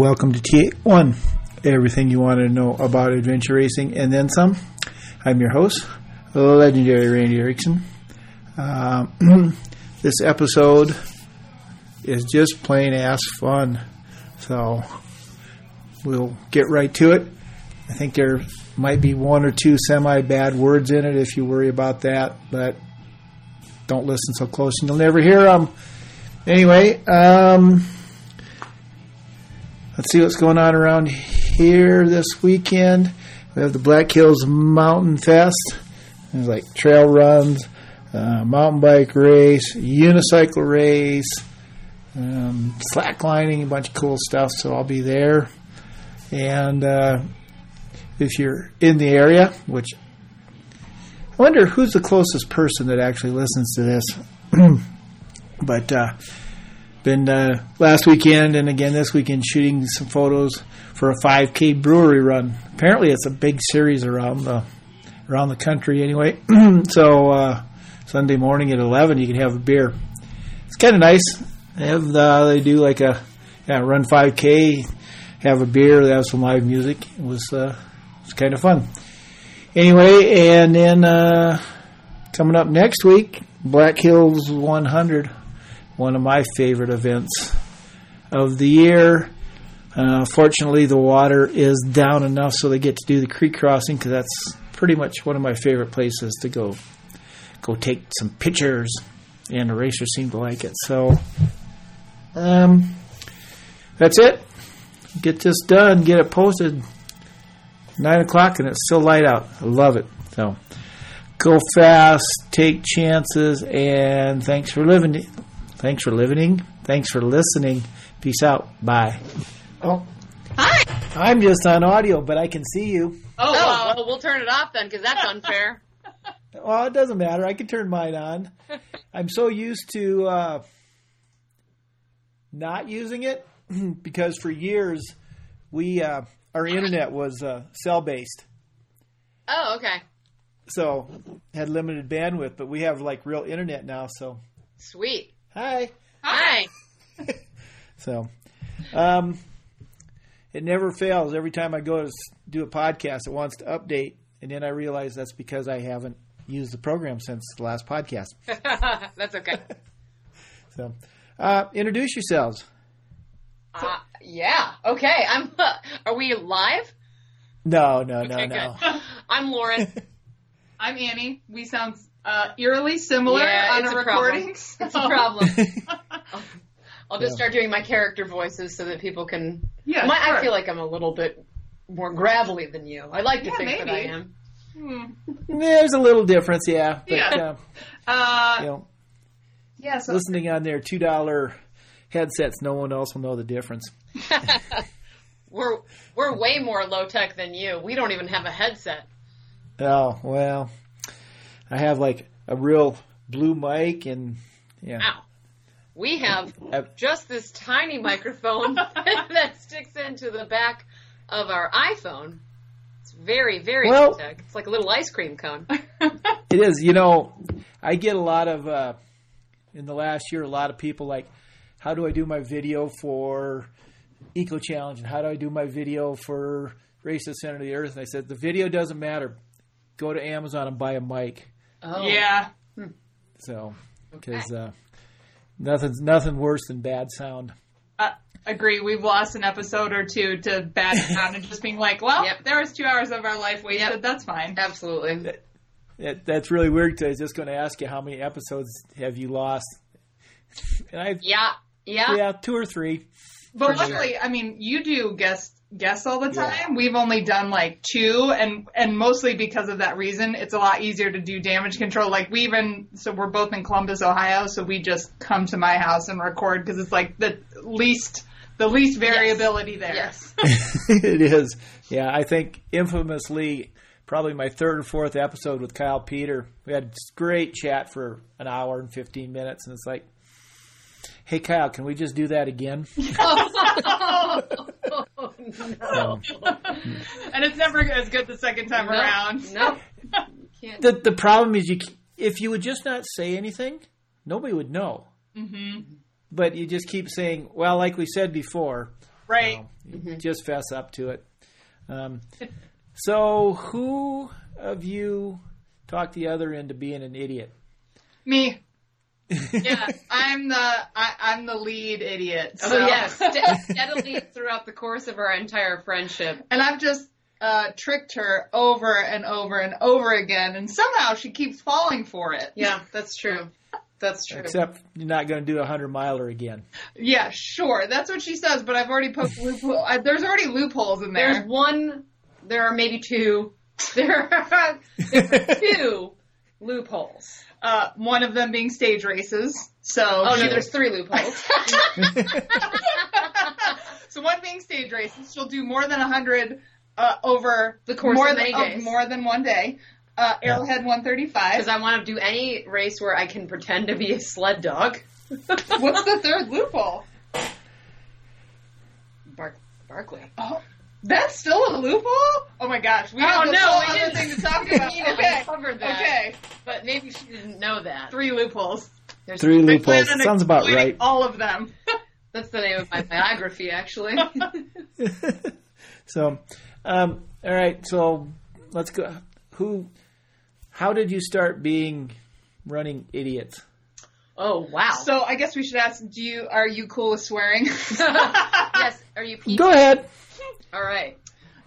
Welcome to T1, everything you want to know about adventure racing and then some. I'm your host, legendary Randy Erickson. Um, this episode is just plain ass fun, so we'll get right to it. I think there might be one or two semi bad words in it if you worry about that, but don't listen so close and you'll never hear them. Anyway, um, let's see what's going on around here this weekend. We have the Black Hills Mountain Fest. There's like trail runs, uh, mountain bike race, unicycle race, um, slacklining, a bunch of cool stuff. So I'll be there. And uh, if you're in the area, which I wonder who's the closest person that actually listens to this. but uh, been uh, last weekend and again this weekend shooting some photos for a 5K brewery run. Apparently, it's a big series around the around the country. Anyway, so uh, Sunday morning at 11, you can have a beer. It's kind of nice. They have the, they do like a yeah, run 5K, have a beer, they have some live music. It was uh, it's kind of fun. Anyway, and then uh, coming up next week, Black Hills 100 one of my favorite events of the year. Uh, fortunately, the water is down enough so they get to do the creek crossing because that's pretty much one of my favorite places to go go take some pictures, and the racers seem to like it. So, um, that's it. Get this done, get it posted. Nine o'clock, and it's still light out. I love it. So, go fast, take chances, and thanks for living Thanks for living. Thanks for listening. Peace out. Bye. Oh. Hi. I'm just on audio, but I can see you. Oh, oh well, well, we'll turn it off then because that's unfair. well, it doesn't matter. I can turn mine on. I'm so used to uh, not using it because for years we uh, our internet was uh, cell based. Oh, okay. So had limited bandwidth, but we have like real internet now. So sweet. Hi. Hi. so, um, it never fails. Every time I go to do a podcast, it wants to update, and then I realize that's because I haven't used the program since the last podcast. that's okay. so, uh, introduce yourselves. Uh, yeah. Okay. I'm. Uh, are we live? No, no, okay, no, no. I'm Lauren. I'm Annie. We sound uh, eerily similar yeah, on a, a recording. So. It's a problem. I'll, I'll just yeah. start doing my character voices so that people can. Yeah, my, sure. I feel like I'm a little bit more gravelly than you. I like to yeah, think maybe. that I am. Hmm. There's a little difference, yeah. But, yeah. Uh, uh, you know, yeah. So listening on their two dollar headsets, no one else will know the difference. we're we're way more low tech than you. We don't even have a headset. Oh well, I have like a real blue mic and yeah. Wow. We have just this tiny microphone that sticks into the back of our iPhone. It's very, very well, tech. It's like a little ice cream cone. it is. You know, I get a lot of uh, in the last year. A lot of people like, how do I do my video for Eco Challenge, and how do I do my video for Race to the Center of the Earth? And I said the video doesn't matter. Go to Amazon and buy a mic. Oh. Yeah. So, because okay. uh, nothing's nothing worse than bad sound. Uh, agree. We've lost an episode or two to bad sound and just being like, well, yep. there was two hours of our life wasted. Yep. That's fine. Absolutely. That, that, that's really weird. I was just going to ask you how many episodes have you lost? And I yeah yeah yeah two or three. But luckily, sure. I mean, you do guest guests all the time. Yeah. We've only done like two, and and mostly because of that reason, it's a lot easier to do damage control. Like we even so we're both in Columbus, Ohio, so we just come to my house and record because it's like the least the least variability yes. there. Yes, it is. Yeah, I think infamously. Probably my third or fourth episode with Kyle Peter. We had great chat for an hour and 15 minutes, and it's like, hey Kyle, can we just do that again? oh, no. and it's never as good the second time no, around. No. The the problem is you if you would just not say anything, nobody would know. Mm-hmm. But you just keep saying, well, like we said before, Right. So mm-hmm. Just fess up to it. Um, so, who of you talked the other into being an idiot? Me. Yeah, I'm the I, am the lead idiot. Oh, so. Oh yes, steadily throughout the course of our entire friendship, and I've just uh, tricked her over and over and over again, and somehow she keeps falling for it. Yeah, that's true. That's true. Except you're not going to do a hundred miler again. Yeah, sure. That's what she says. But I've already poked loophole. There's already loopholes in there. There's one. There are maybe two. There are, there are two loopholes. Uh, one of them being stage races. So oh no, there's three loopholes. so one being stage races. She'll do more than a hundred uh, over the course more of than, days. more than one day. Uh, Arrowhead 135. Because I want to do any race where I can pretend to be a sled dog. What's the third loophole? Bar- Barkley. Oh, that's still a loophole? Oh my gosh, we oh, have no, we other thing to talk about. know, okay, covered that. Okay, but maybe she didn't know that. Three loopholes. There's Three loopholes. Sounds about right. All of them. that's the name of my biography, actually. so, um, all right. So let's go. Who? How did you start being running idiots? Oh wow! So I guess we should ask: Do you are you cool with swearing? yes. Are you? Go ahead. All right.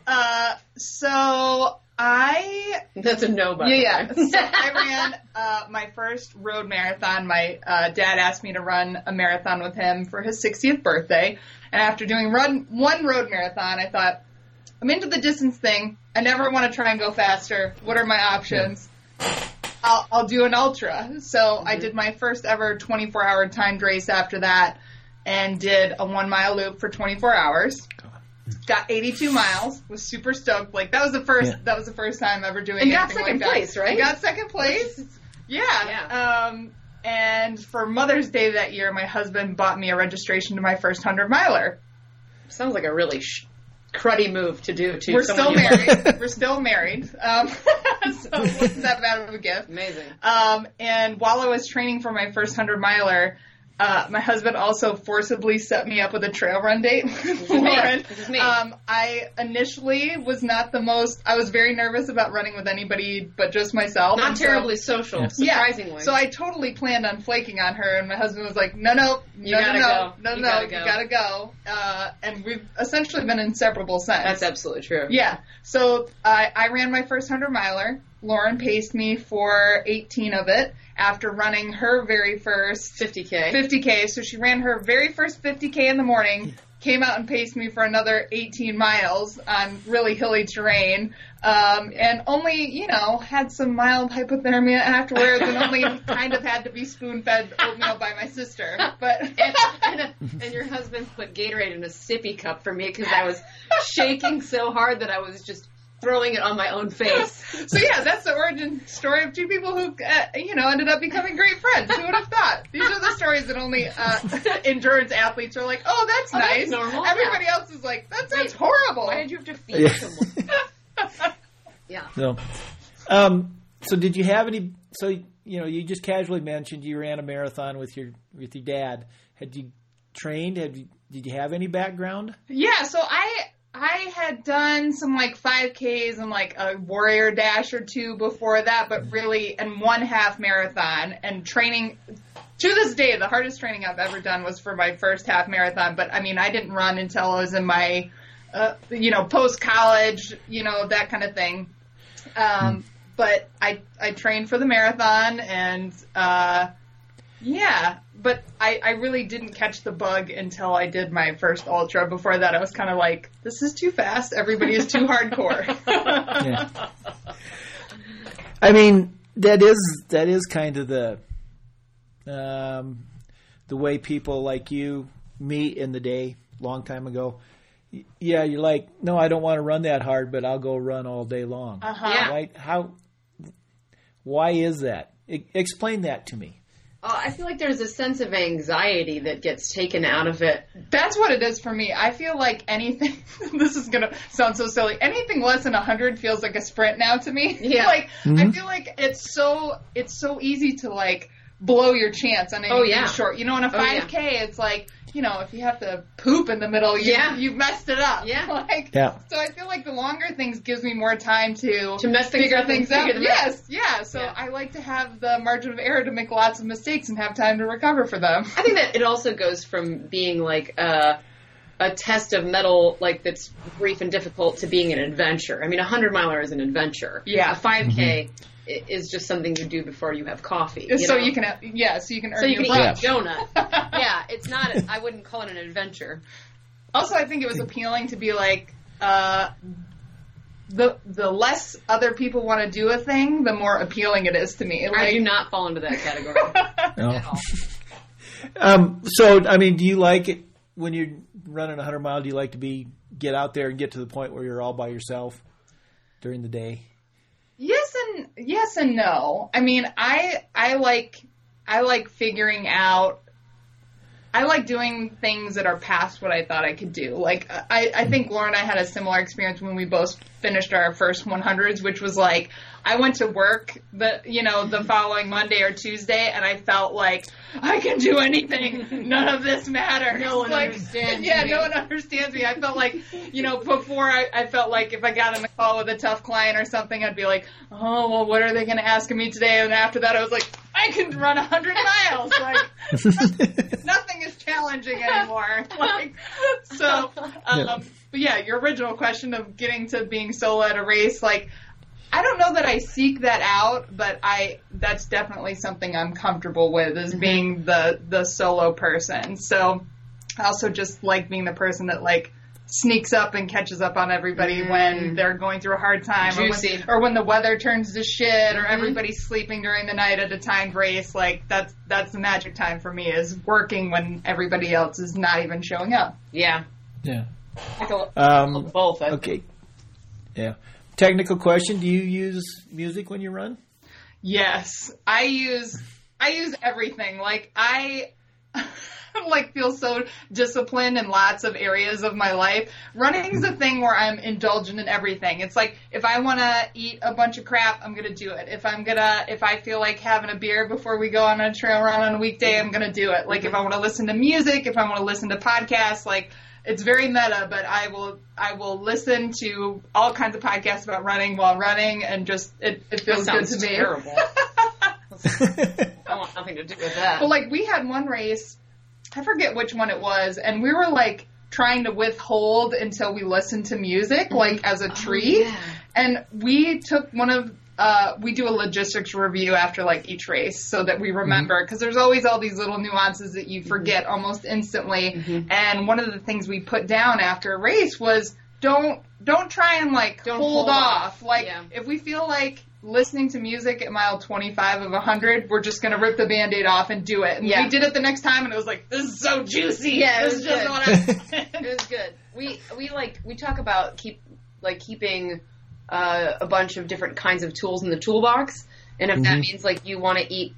Uh, so I. That's a no. By yeah, yeah. so I ran uh, my first road marathon. My uh, dad asked me to run a marathon with him for his 60th birthday, and after doing run one road marathon, I thought I'm into the distance thing. I never want to try and go faster. What are my options? I'll, I'll do an ultra. So mm-hmm. I did my first ever 24 hour timed race after that and did a one mile loop for 24 hours. Got 82 miles. Was super stoked. Like that was the first. Yeah. That was the first time ever doing. And got second like place, right? got second place. yeah. Yeah. Um, and for Mother's Day that year, my husband bought me a registration to my first hundred miler. Sounds like a really sh- cruddy move to do. To we're still married. we're still married. Um, so it wasn't that bad of a gift. Amazing. Um, and while I was training for my first hundred miler, uh, my husband also forcibly set me up with a trail run date with Lauren. This is me. Um, I initially was not the most. I was very nervous about running with anybody but just myself. Not terribly so, social, surprisingly. Yeah, so I totally planned on flaking on her, and my husband was like, "No, no, you no, no, no, go. no, you no, gotta go. you gotta go." Uh, and we've essentially been inseparable since. That's absolutely true. Yeah. So I, I ran my first hundred miler. Lauren paced me for 18 of it after running her very first 50k. 50k. So she ran her very first 50k in the morning, came out and paced me for another 18 miles on really hilly terrain, um, and only you know had some mild hypothermia afterwards, and only kind of had to be spoon fed oatmeal by my sister. But and, and, and, your husband put Gatorade in a sippy cup for me because I was shaking so hard that I was just throwing it on my own face. so yeah, that's the origin story of two people who, uh, you know, ended up becoming great friends. Who would have thought? These are the stories that only uh, endurance athletes are like, oh, that's oh, nice. That's normal. Everybody yeah. else is like, that sounds Wait, horrible. Why did you have to feed yeah. someone? yeah. No. Um, so did you have any? So you know, you just casually mentioned you ran a marathon with your with your dad. Had you trained? Had you, did you have any background? Yeah. So I I had done some like 5Ks and like a warrior dash or two before that, but really, and one half marathon and training. To this day, the hardest training I've ever done was for my first half marathon. But I mean, I didn't run until I was in my, uh, you know, post college, you know, that kind of thing. Um, but I I trained for the marathon and uh, yeah, but I, I really didn't catch the bug until I did my first ultra. Before that, I was kind of like, this is too fast. Everybody is too hardcore. yeah. I mean, that is that is kind of the um, the way people like you meet in the day. Long time ago, yeah, you're like, no, I don't want to run that hard, but I'll go run all day long. Uh-huh. Yeah. Right? How? Why is that? I, explain that to me. Uh, I feel like there's a sense of anxiety that gets taken out of it. That's what it is for me. I feel like anything, this is going to sound so silly, anything less than 100 feels like a sprint now to me. Yeah. like, mm-hmm. I feel like it's so, it's so easy to like, blow your chance on anything oh, yeah. short. You know, in a 5K, oh, yeah. it's like you know, if you have to poop in the middle, you, Yeah. you've messed it up. Yeah. Like, Yeah. So I feel like the longer things gives me more time to To mess things figure up things out. figure them out. Yes, yeah. So Yeah. I like to have the margin of error to make lots of mistakes and have time to recover for them. I think that it also goes from being like a, a test of mettle, like that's brief and difficult, to being an adventure. I mean, a hundred miler is an adventure. Yeah. A 5K i mm-hmm. Is just something you do before you have coffee. so know? you can, yeah, so you can earn so you your can eat a donut. yeah, it's not. A, I wouldn't call it an adventure. Also, I think it was appealing to be like, uh, the the less other people want to do a thing, the more appealing it is to me. I do not fall into that category No. at all. Um, so, I mean, do you like it when you're running a 100 mile? Do you like to be get out there and get to the point where you're all by yourself during the day? Yes and yes and no. I mean, I I like I like figuring out. I like doing things that are past what I thought I could do. Like I, I think Laura and I had a similar experience when we both finished our first 100s, which was like I went to work the you know the following Monday or Tuesday, and I felt like I can do anything. None of this matters. No one like, understands Yeah, me. no one understands me. I felt like you know before I, I felt like if I got on a call with a tough client or something, I'd be like, oh well, what are they going to ask of me today? And after that, I was like, I can run a 100 miles. Like nothing is challenging anymore. Like, so, um, Yeah. but yeah, your original question of getting to being solo at a race, like, I don't know that I seek that out, but I that's definitely something I'm comfortable with is mm-hmm. being the the solo person. So, I also just like being the person that like sneaks up and catches up on everybody mm. when they're going through a hard time or when, or when the weather turns to shit or mm-hmm. everybody's sleeping during the night at a timed race like that's that's the magic time for me is working when everybody else is not even showing up Yeah. Yeah. Like a, Um, both. I okay. Yeah. Technical question: Do you use music when you run? yes i use i use everything like i like feel so disciplined in lots of areas of my life. Running is a thing where I'm indulgent in everything. It's like if I want to eat a bunch of crap, I'm going to do it. If I'm going to if I feel like having a beer before we go on a trail run on a weekday, I'm going to do it. Like if I want to listen to music, if I want to listen to podcasts, like it's very meta, but I will I will listen to all kinds of podcasts about running while running and just it, it feels good sounds to me. terrible. I want nothing to do with that. But like we had one race, I forget which one it was, and we were like trying to withhold until we listened to music, like as a oh, treat. yeah. And we took one of uh, we do a logistics review after like each race so that we remember mm-hmm. because there's always all these little nuances that you forget mm-hmm. almost instantly. Mm-hmm. And one of the things we put down after a race was don't don't try and like Don't hold, hold off. off. Like Yeah. if we feel like listening to music at mile 25 of 100, we're just going to rip the band-aid off and do it. And Yeah. we did it the next time and it was like, this is so juicy. Yeah, it was good. what I it was good. We we like we talk about keep like keeping uh, a bunch of different kinds of tools in the toolbox, and if that means like you want to eat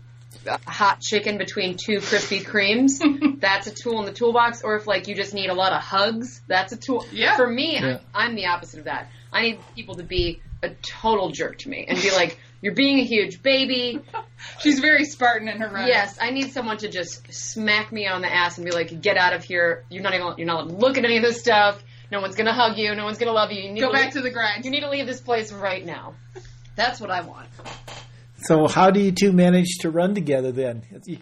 uh, hot chicken between two Krispy Kremes, that's a tool in the toolbox. Or if like you just need a lot of hugs, that's a tool. Yeah. For me, Yeah. I'm, I'm the opposite of that. I need people to be a total jerk to me and be like, "You're being a huge baby." She's very Spartan in her running. Yes, I need someone to just smack me on the ass and be like, "Get out of here! You're not even you're not looking at any of this stuff. No one's gonna hug you. No one's gonna love you. You need Go to back leave, to the grind. you need to leave this place right now." That's what I want. So, how do you two manage to run together then? You,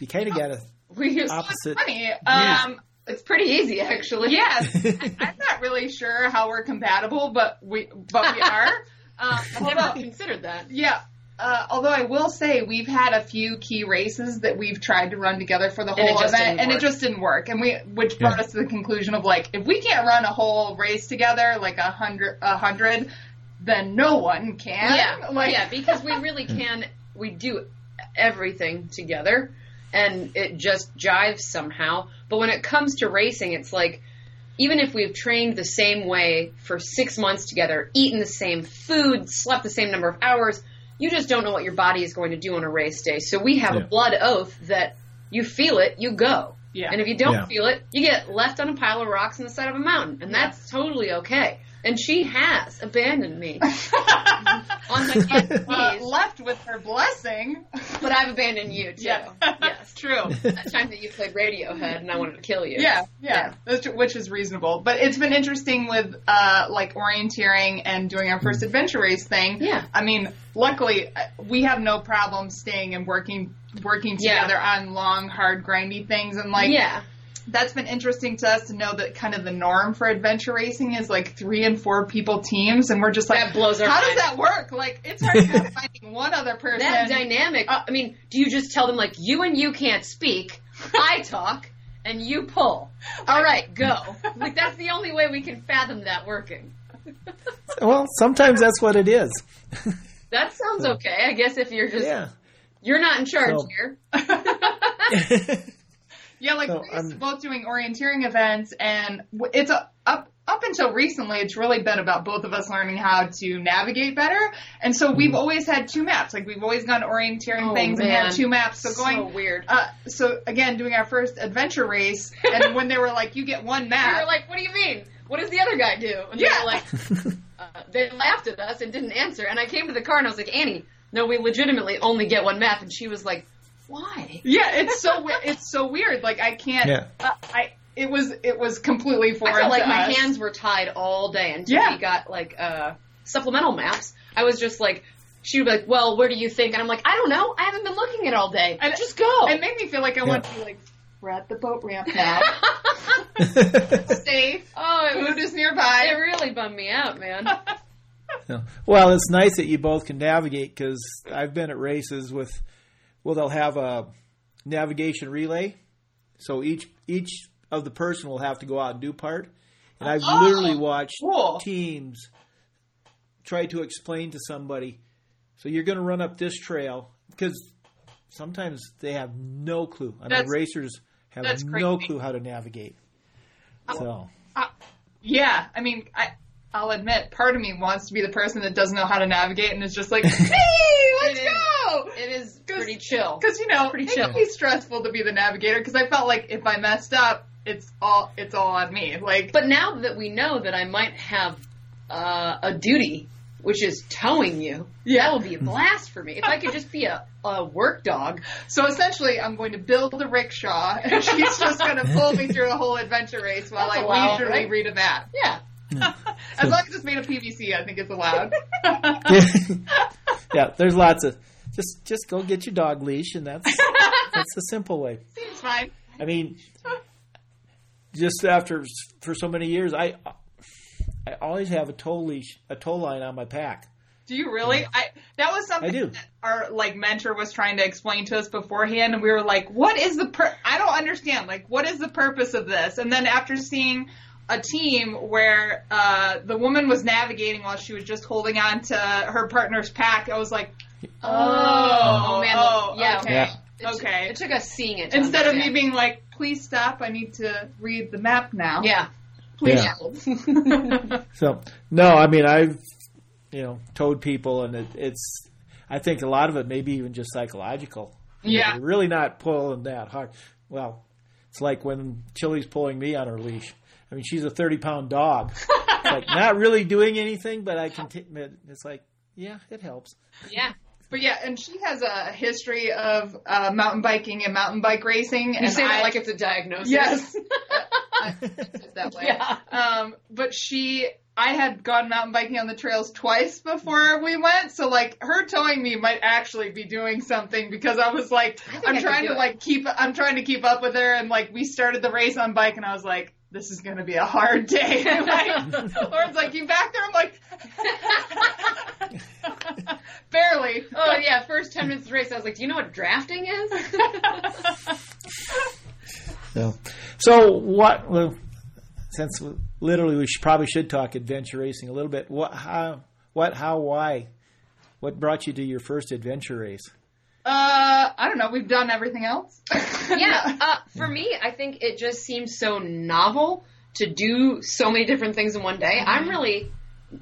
you kind of got a We just, opposite. Funny. Um, it's pretty easy actually. yes. I'm not really sure how we're compatible, but we but we are. Um, I've hold never considered that. Yeah. Uh, although I will say we've had a few key races that we've tried to run together for the whole just event, and it just didn't work. And we, which brought Yeah. us to the conclusion of like, if we can't run a whole race together, like a hundred, a hundred, then no one can. Yeah, Like, yeah, because we really can. We do everything together, and it just jives somehow. But when it comes to racing, it's like even if we've trained the same way for six months together, eaten the same food, slept the same number of hours, you just don't know what your body is going to do on a race day. So we have Yeah. a blood oath that you feel it, you go. Yeah. And if you don't Yeah. feel it, you get left on a pile of rocks on the side of a mountain, and that's totally okay. And she has abandoned me on my hands and Uh, left with her blessing. But I've abandoned you too. Yeah, Yes. true. That time that you played Radiohead and I wanted to kill you. Yeah, yeah, That's true, which is reasonable. But it's been interesting with uh, like orienteering and doing our first adventure race thing. Yeah. I mean, luckily uh, we have no problem staying and working working Yeah. together on long, hard, grindy things, and like yeah. That's been interesting to us to know that kind of the norm for adventure racing is like three and four people teams, and we're just like, That blows our how mind. does that work? Like, it's hard enough finding one other person. That dynamic. Uh, I mean, do you just tell them like you and you can't speak, I talk, and you pull? All right, go. Like that's the only way we can fathom that working. Well, sometimes that's what it is. That sounds okay. I guess if you're just Yeah. you're not in charge So- here. Yeah, like So, we're used to um, both doing orienteering events, and it's a, up up until recently, it's really been about both of us learning how to navigate better. And so we've always had two maps. Like we've always gone orienteering Mm-hmm. Oh, things and man. had two maps. So going. so weird. uh, so again, doing our first adventure race, and when they were like, "You get one map," We map," were like, "What do you mean? What does the other guy do?" And Yeah. they were like, uh, they laughed at us and didn't answer. And I came to the car and I was like, "Annie, no, we legitimately only get one map." And she was like, "Why?" yeah, it's so it's so weird. Like I can't. Yeah. Uh, I it was it was completely I foreign. felt like to my us. hands were tied all day until Yeah. we got like uh, supplemental maps. I was just like, she would be like, "Well, where do you think?" And I'm like, "I don't know. I haven't been looking at all day. And- just go." It made me feel like I want to be like, we're at the boat ramp now. Safe. oh, it, was, Food is nearby. it really bummed me out, man. Yeah. Well, it's nice that you both can navigate because I've been at races with, well, they'll have a navigation relay, so each each of the person will have to go out and do part, and I've Oh, literally watched cool. teams try to explain to somebody, so you're going to run up this trail because sometimes they have no clue. I mean, racers have no clue how to navigate. Oh, so uh, Yeah, I mean, I, I'll admit, part of me wants to be the person that doesn't know how to navigate and is just like, hey, let's It is. go! It is pretty chill. Because you know, Pretty it can chill. be stressful to be the navigator. Because I felt like if I messed up, it's all it's all on me. Like, But now that we know that I might have uh, a duty, which is towing you, Yeah. that would be a blast for me. If I could just be a, a work dog. so essentially, I'm going to build a rickshaw, and she's just going to pull me through a whole adventure race while That's I leisurely right? read a map. Yeah. as long as it's made of PVC, I think it's allowed. yeah, there's lots of just just go get your dog leash, and that's that's the simple way. Seems fine. I mean, just after for so many years, I I always have a tow leash, a tow line on my pack. Do you really? I that was something I do. that our like mentor was trying to explain to us beforehand, and we were like, "What is the per? I don't understand. Like, what is the purpose of this?" And then after seeing a team where uh, the woman was navigating while she was just holding on to her partner's pack, I was like, "Oh, Oh, man. oh, yeah. okay, Yeah. It took- okay." It took us seeing it. to Instead of me being like, "Please stop. I need to read the map now." Yeah. please. Yeah. So no, I mean I've you know towed people, and it, it's I think a lot of it maybe even just psychological. Yeah. you're really not pulling that hard. Well, it's like when Chili's pulling me on her leash. I mean, she's a 30 pound dog. It's like not really doing anything, but I can. T- it's like, yeah, it helps. Yeah. But yeah, and she has a history of uh, mountain biking and mountain bike racing. You and say that I- like it's a diagnosis. Yes. I that way. Yeah. Um, but she, I had gone mountain biking on the trails twice before we went, so like her towing me might actually be doing something because I was like, I I'm could trying to it. like keep, I'm trying to keep up with her, and like we started the race on bike, and I was like. This is gonna be a hard day. like, Lauren's like, "You back there?" I'm like, barely. Oh yeah, first ten minutes of the race, I was like, "Do you know what drafting is?" So, so what? Well, since we- literally we should, probably should talk adventure racing a little bit. What? How? What? How? Why? What brought you to your first adventure race? Uh, I don't know. We've done everything else. yeah, uh, for me, I think it just seems so novel to do so many different things in one day. I'm really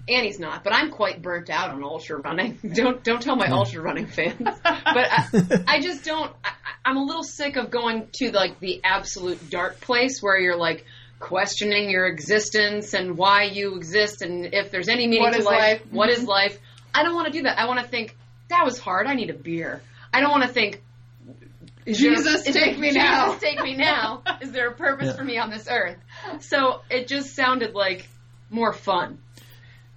Annie's not, but I'm quite burnt out on ultra running. don't don't tell my ultra running fans. But I, I just don't. I, I'm a little sick of going to like the absolute dark place where you're like questioning your existence and why you exist and if there's any meaning What to is life, life? what is Mhm. life. I don't want to do that. I want to think that was hard. I need a beer. I don't want to think is there- Jesus, take me Jesus, now. take me now. Is there a purpose Yeah. for me on this earth? So it just sounded like more fun.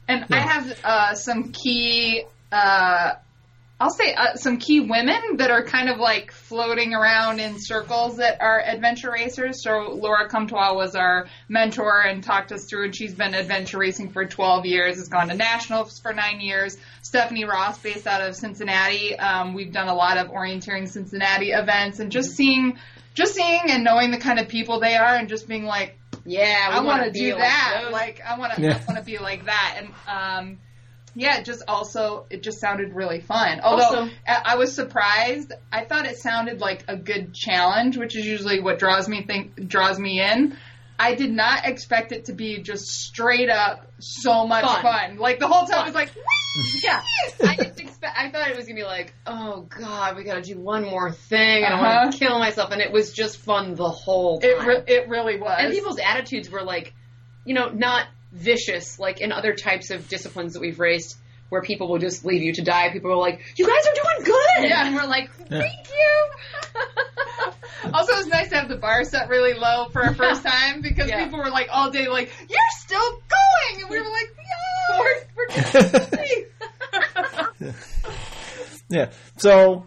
And I have uh, some key, uh, I'll say uh, some key women that are kind of like floating around in circles that are adventure racers. So Laura Comtois was our mentor and talked us through, and she's been adventure racing for 12 years, has gone to nationals for nine years. Stephanie Ross, based out of Cincinnati, um, we've done a lot of orienteering Cincinnati events, and just seeing, just seeing and knowing the kind of people they are, and just being like, Yeah, we I want wanna to be do like that. those. Like I want to, Yeah. I want to be like that. And um, yeah, it just also it just sounded really fun. Although Also- I, was surprised, I thought it sounded like a good challenge, which is usually what draws me think draws me in. I did not expect it to be just straight up so much Fun. fun. Like the whole time, Fun. it was like, Yeah, I didn't expect. I thought it was gonna be like, oh god, we gotta do one more thing, and I Uh-huh. want to kill myself, and it was just fun the whole time. it re- it really was. and people's attitudes were like, you know, not vicious like in other types of disciplines that we've raced, where people will just leave you to die. People are like, you guys are doing good, Yeah. and we're like, thank you. Also, it was nice to have the bar set really low for our first time because Yeah. people were like all day like, "You're still going," and we were like, "Yeah, We're- we're Yeah. So,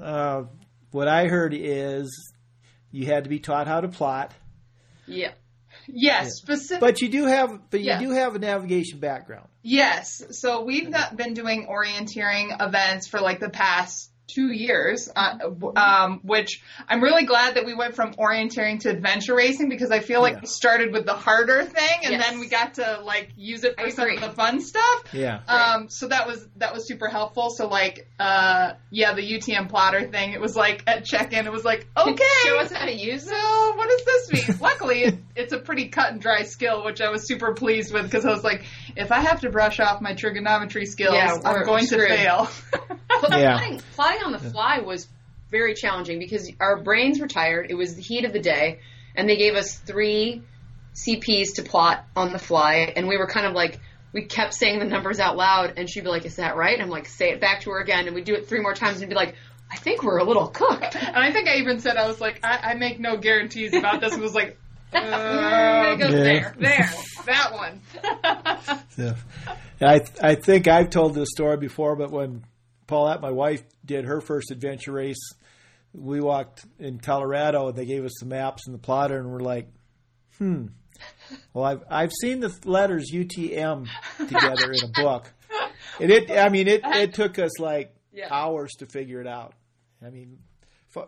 uh, what I heard is you had to be taught how to plot, yeah, yes, specific." but you do have, but you Yeah. do have a navigation background. Yes. So we've not been doing orienteering events for like the past two years, uh, um, which I'm really glad that we went from orienteering to adventure racing because I feel like Yeah. we started with the harder thing and Yes. then we got to like use it I for some agree. of the fun stuff. Yeah. Um, so that was that was super helpful. So like, uh, yeah, the UTM plotter thing. It was like at check-in, it was like, okay, Show us how to use it. so what does this mean? Luckily, it, it's a pretty cut and dry skill, which I was super pleased with because I was like, if I have to brush off my trigonometry skills, Yeah, I'm going screwed. to fail. But Yeah. plotting, plotting on the fly was very challenging because our brains were tired. It was the heat of the day, and they gave us three CPs to plot on the fly, and we were kind of like, we kept saying the numbers out loud, and she'd be like, "Is that right?" And I'm like, "Say it back to her again," and we'd do it three more times, and be like, "I think we're a little cooked." and I think I even said I was like, I, I make no guarantees about this. And was like, uh, it goes Yeah. there. there, that one. Yeah. I I think I've told this story before, but when Paulette, my wife, did her first adventure race, we walked in Colorado and they gave us the maps and the plotter, and we're like, hmm. Well, I've I've seen the letters UTM together in a book, and it. I mean, it it took us like Yeah. hours to figure it out. I mean, fi-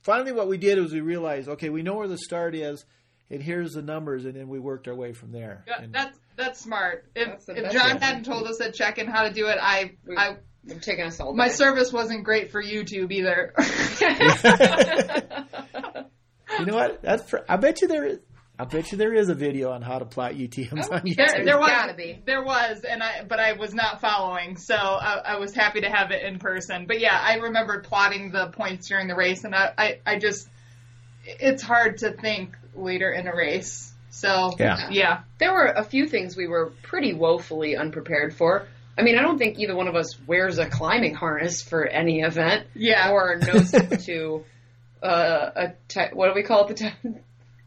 finally, what we did was we realized, okay, we know where the start is, and here's the numbers, and then we worked our way from there. Yeah, And- that's that's smart. If, That's if John hadn't told us at check-in how to do it, I I It's taking us all my day. service wasn't great for YouTube either. You know what? That's pr- I bet you there is. I bet you there is a video on how to plot UTMs oh, on YouTube. there, there was gotta be. there was, and I but I was not following, so I, I was happy to have it in person. But yeah, I remembered plotting the points during the race, and I, I, I just it's hard to think later in a race. So Yeah. yeah, there were a few things we were pretty woefully unprepared for. I mean, I don't think either one of us wears a climbing harness for any event yeah. or knows how to uh, a ty- what do we call it? The ty-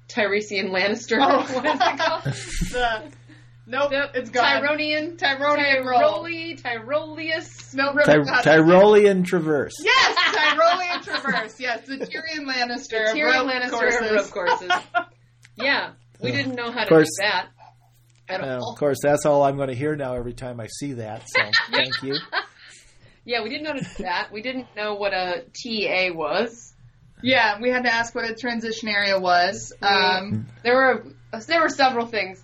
Tyresian Lannister. Oh. what is it called? the, nope, Nope. it's gone. Tyronian. Tyronian roll. Tyroli. Tyroleus. No, Ty- Tyrolean Traverse. Yes, Tyrolean Traverse. Yes, the Tyrion Lannister. of Tyrion Lannister courses. of rope courses. Yeah, we didn't know how to course. do that at Uh, all. of course, that's all I'm going to hear now every time I see that. So thank you. Yeah, we didn't know how to do that. We didn't know what a TA was. Yeah, we had to ask what a transition area was. Um, There were there were several things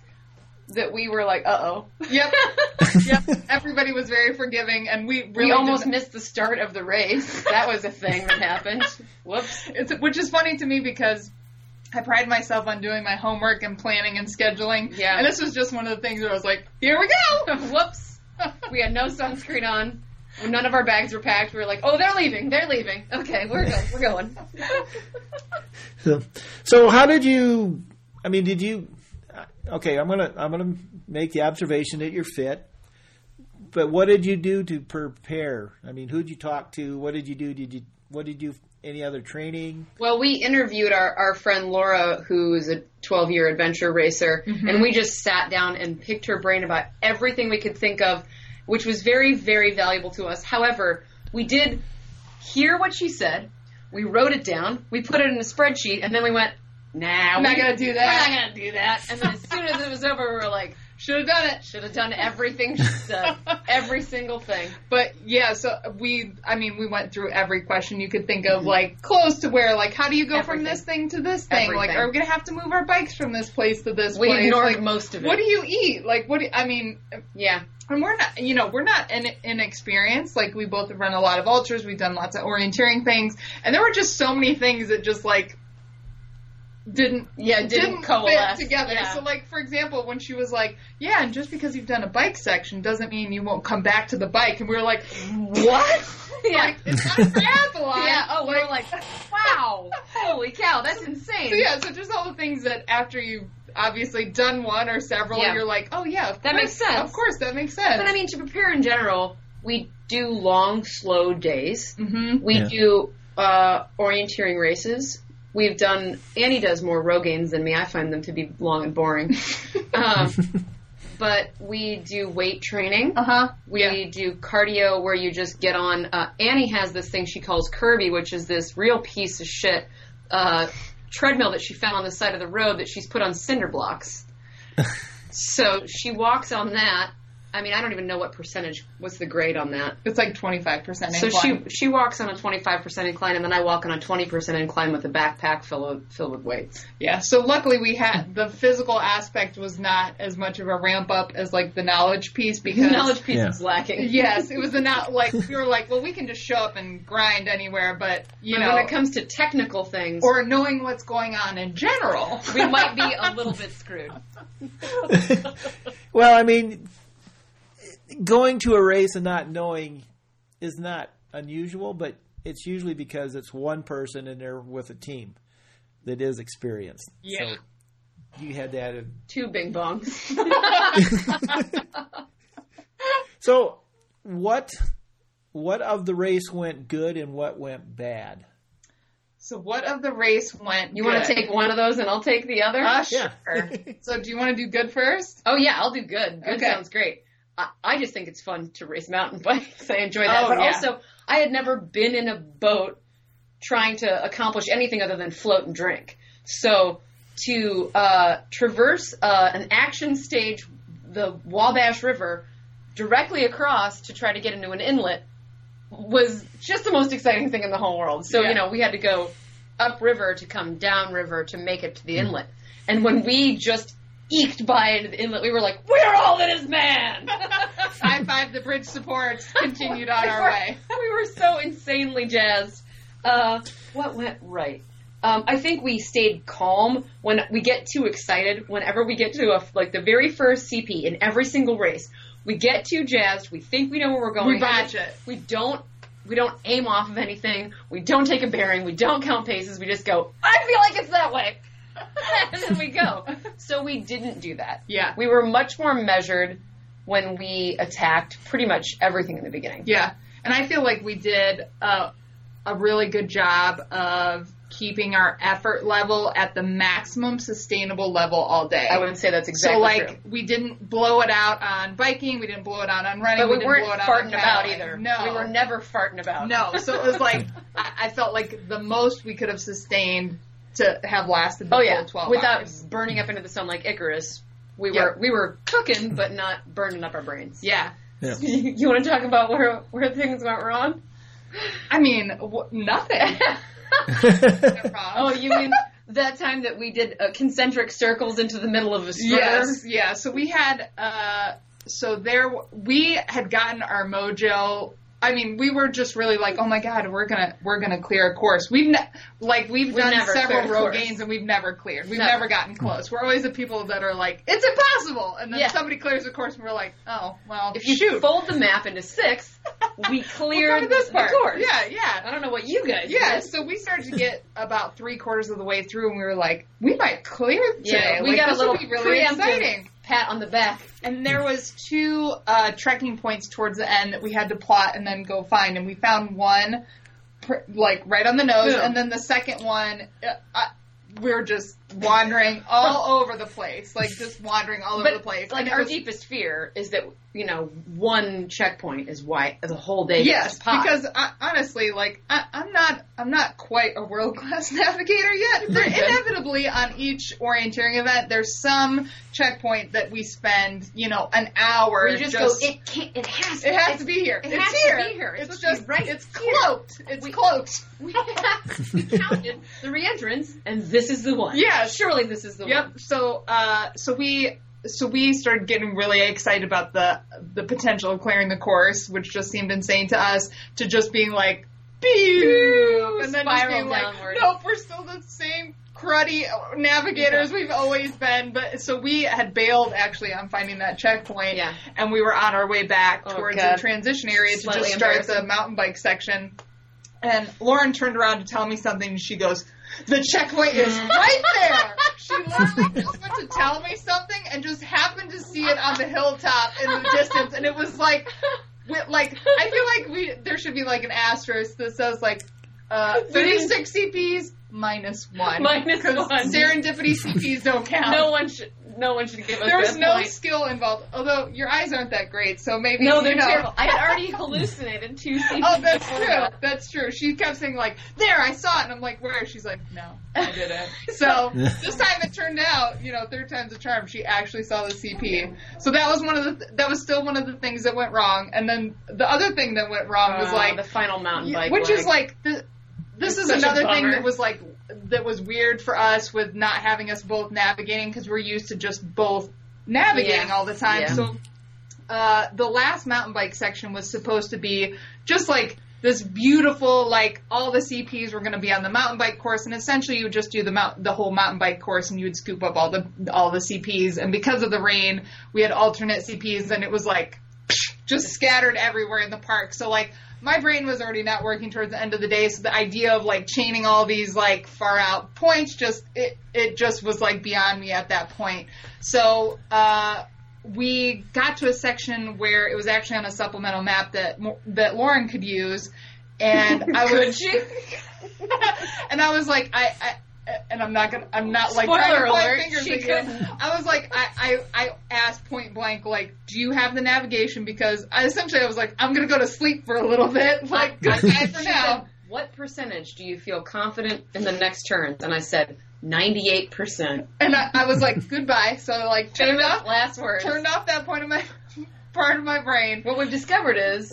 that we were like, uh oh. yep, yep. Everybody was very forgiving, and we really we almost didn't- missed the start of the race. That was a thing that happened. Whoops. It's, which is funny to me because I pride myself on doing my homework and planning and scheduling. Yeah. And this was just one of the things where I was like, here we go. Whoops. We had no sunscreen on. None of our bags were packed. We were like, oh, they're leaving. They're leaving. Okay, we're going. We're going. So, so how did you I mean, did you? uh, Okay, I'm gonna I'm gonna make the observation that you're fit. But what did you do to prepare? I mean, who'd you talk to? What did you do? Did you what did you any other training? Well, we interviewed our, our friend Laura, who's a 12 year adventure racer, mm-hmm. and we just sat down and picked her brain about everything we could think of, which was very, very valuable to us. However, we did hear what she said, we wrote it down, we put it in a spreadsheet, and then we went, nah, Not we- not gonna do that. We're not gonna do that. And then as soon as it was over, we were like, Should have done it. should have done everything she said, every single thing. But yeah, so we, I mean, we went through every question you could think of, like clothes to wear, like how do you go from this thing to this thing? Like, are we gonna have to move our bikes from this place to this We place? ignored like, most of it. what do you eat? Like, what? Do, I mean, Yeah. and we're not, you know, we're not in, inexperienced. Like, we both have run a lot of ultras. We've done lots of orienteering things, and there were just so many things that just like didn't Yeah, didn't, didn't coalesce fit together. Yeah. So, like for example, when she was like, "Yeah, and just because you've done a bike section doesn't mean you won't come back to the bike," and we were like, "What? yeah. Like, it's not a triathlon." Yeah. Oh, we were like, wow, holy cow, that's insane. So yeah, so just all the things that after you've obviously done one or several, Yeah. you're like, "Oh yeah, of That course, makes sense. Of course, that makes sense." But I mean, to prepare in general, we do long, slow days. hmm We Yeah. do uh, orienteering races. We've done. Annie does more Rogaines than me. I find them to be long and boring. um, but we do weight training. uh huh. We Yeah. do cardio where you just get on. Uh, Annie has this thing she calls Kirby, which is this real piece of shit uh, treadmill that she found on the side of the road that she's put on cinder blocks. so she walks on that. I mean, I don't even know what percentage. What's the grade on that? It's like twenty five percent. So she she walks on a twenty five percent incline, and then I walk on a twenty percent incline with a backpack filled with, filled with weights. Yeah, so luckily we had the physical aspect was not as much of a ramp up as like the knowledge piece because Knowledge piece Yeah. is lacking. yes, it was a not like we were like, well, we can just show up and grind anywhere, but you But know, when it comes to technical things, or knowing what's going on in general, we might be a little bit screwed. well, I mean, going to a race and not knowing is not unusual, but it's usually because it's one person and they're with a team that is experienced. Yeah. So you had that. In. Two bing bongs. So what what of the race went good and what went bad? so what of the race went? You want to take one of those and I'll take the other? Uh, Yeah. sure. so do you want to do good first? oh yeah, I'll do good. Good Okay. sounds great. I, I just think it's fun to race mountain bikes. I enjoy that. Oh, but yeah. also, I had never been in a boat trying to accomplish anything other than float and drink. So to uh, traverse uh, an action stage, the Wabash River, directly across to try to get into an inlet was just the most exciting thing in the whole world. So, Yeah. you know, we had to go upriver to come downriver to make it to the inlet. And when we just eked by into the inlet, we were like, we're all in that is man! High five the bridge supports. Continued on our way. We were so insanely jazzed. Uh, what went right? Um, I think we stayed calm when we get too excited. Whenever we get to a, like the very first CP in every single race, we get too jazzed. We think we know where we're going. We botch it. We don't. We don't aim off of anything. We don't take a bearing. We don't count paces. We just go. I feel like it's that way, and then we go. So we didn't do that. Yeah. We were much more measured when we attacked pretty much everything in the beginning. Yeah, and I feel like we did a, a really good job of keeping our effort level at the maximum sustainable level all day. I would say that's exactly so like true. we didn't blow it out on biking, we didn't blow it out on running, But we, didn't weren't blow it out farting about either. No, We were never farting about. no. So it was like I felt like the most we could have sustained to have lasted the Oh full yeah. twelve Without hours. burning up into the sun like Icarus. We Yeah. were we were cooking but not burning up our brains. Yeah, Yeah. you want to talk about where where things went wrong? I mean w- nothing. oh, you mean that time that we did uh, concentric circles into the middle of a spur? Yes, yeah. So we had, uh, so there, we had gotten our mojo I mean, we were just really like, oh my god, we're gonna we're gonna clear a course. We've ne- like we've, done several Rogaines and we've never cleared. We've Never. never gotten close. We're always the people that are like, it's impossible, and then Yeah. somebody clears a course and we're like, oh well, If you shoot, fold the map into six, we clear this the part. course. Yeah, yeah. I don't know what you guys Yeah, did. so we started to get about three quarters of the way through, and we were like, we might clear today. Yeah, we Like, got a little really exciting. Pat on the back. And there was two uh, trekking points towards the end that we had to plot and then go find, and we found one pr- like right on the nose, Boom. and then the second one. Uh, uh, we're just wandering all over the place, like just wandering all over the place. like our was- deepest fear is that you know one checkpoint is why the whole day. Yes, because I, honestly, like I, I'm not, I'm not quite a world class navigator yet. There, inevitably, on each orienteering event, there's some checkpoint that we spend, you know, an hour. Where you just, go. It can't. It has. It has to be here. it it's has to here. be here. It's It's, just right It's here. cloaked. It's We- cloaked. We, we counted the reentrance, and this is the one. Yeah. Surely this is the Yep. one. So, uh, so we, so we started getting really excited about the the potential of clearing the course, which just seemed insane to us. To just being like, pew, and then just being like, downward. nope, we're still the same cruddy navigators we've always been. But so we had bailed actually on finding that checkpoint, Yeah. and we were on our way back Oh, towards God. the transition area to just start the mountain bike section. And Lauren turned around to tell me something, and she goes, "The checkpoint is right there." She literally just went to tell me something, and just happened to see it on the hilltop in the distance, and it was like, like I feel like we there should be like an asterisk that says like uh, 36 CPs minus one, one. Serendipity CPs don't count. No one should. No one should give us there was no point. skill involved. Although your eyes aren't that great, so maybe No, they're know. terrible. I had already hallucinated two CPs. Oh, that's true. that. That's true. She kept saying like, "There, I saw it," and I'm like, "Where?" She's like, "No, I didn't." So this time it turned out, you know, third time's a charm. She actually saw the CP. So that was one of the that was still one of the things that went wrong. And then the other thing that went wrong was Uh, like, the final mountain bike, which is like the, this is Such another thing that was like that was weird for us with not having us both navigating because we're used to just both navigating Yeah. all the time. Yeah. So uh, the last mountain bike section was supposed to be just like this beautiful, like all the CPs were going to be on the mountain bike course, and essentially you would just do the mount, the whole mountain bike course, and you would scoop up all the all the CPs. And because of the rain, we had alternate CPs, and it was like just scattered everywhere in the park. So like my brain was already not working towards the end of the day, so the idea of like chaining all these like far out points just it it just was like beyond me at that point. So uh we got to a section where it was actually on a supplemental map that that Lauren could use, and I was and I was like I. I and I'm not gonna. I'm not like Spoiler trying to alert, fingers she at couldn't. I was like, I, I, I asked point blank, like, do you have the navigation? Because I essentially I was like, I'm gonna go to sleep for a little bit. Like, I- goodbye for she now. said, what percentage do you feel confident in the next turns? And I said, 98%. And I, I was like, goodbye. So like turned Famous off, last words. turned off that point of my part of my brain. What we've discovered is,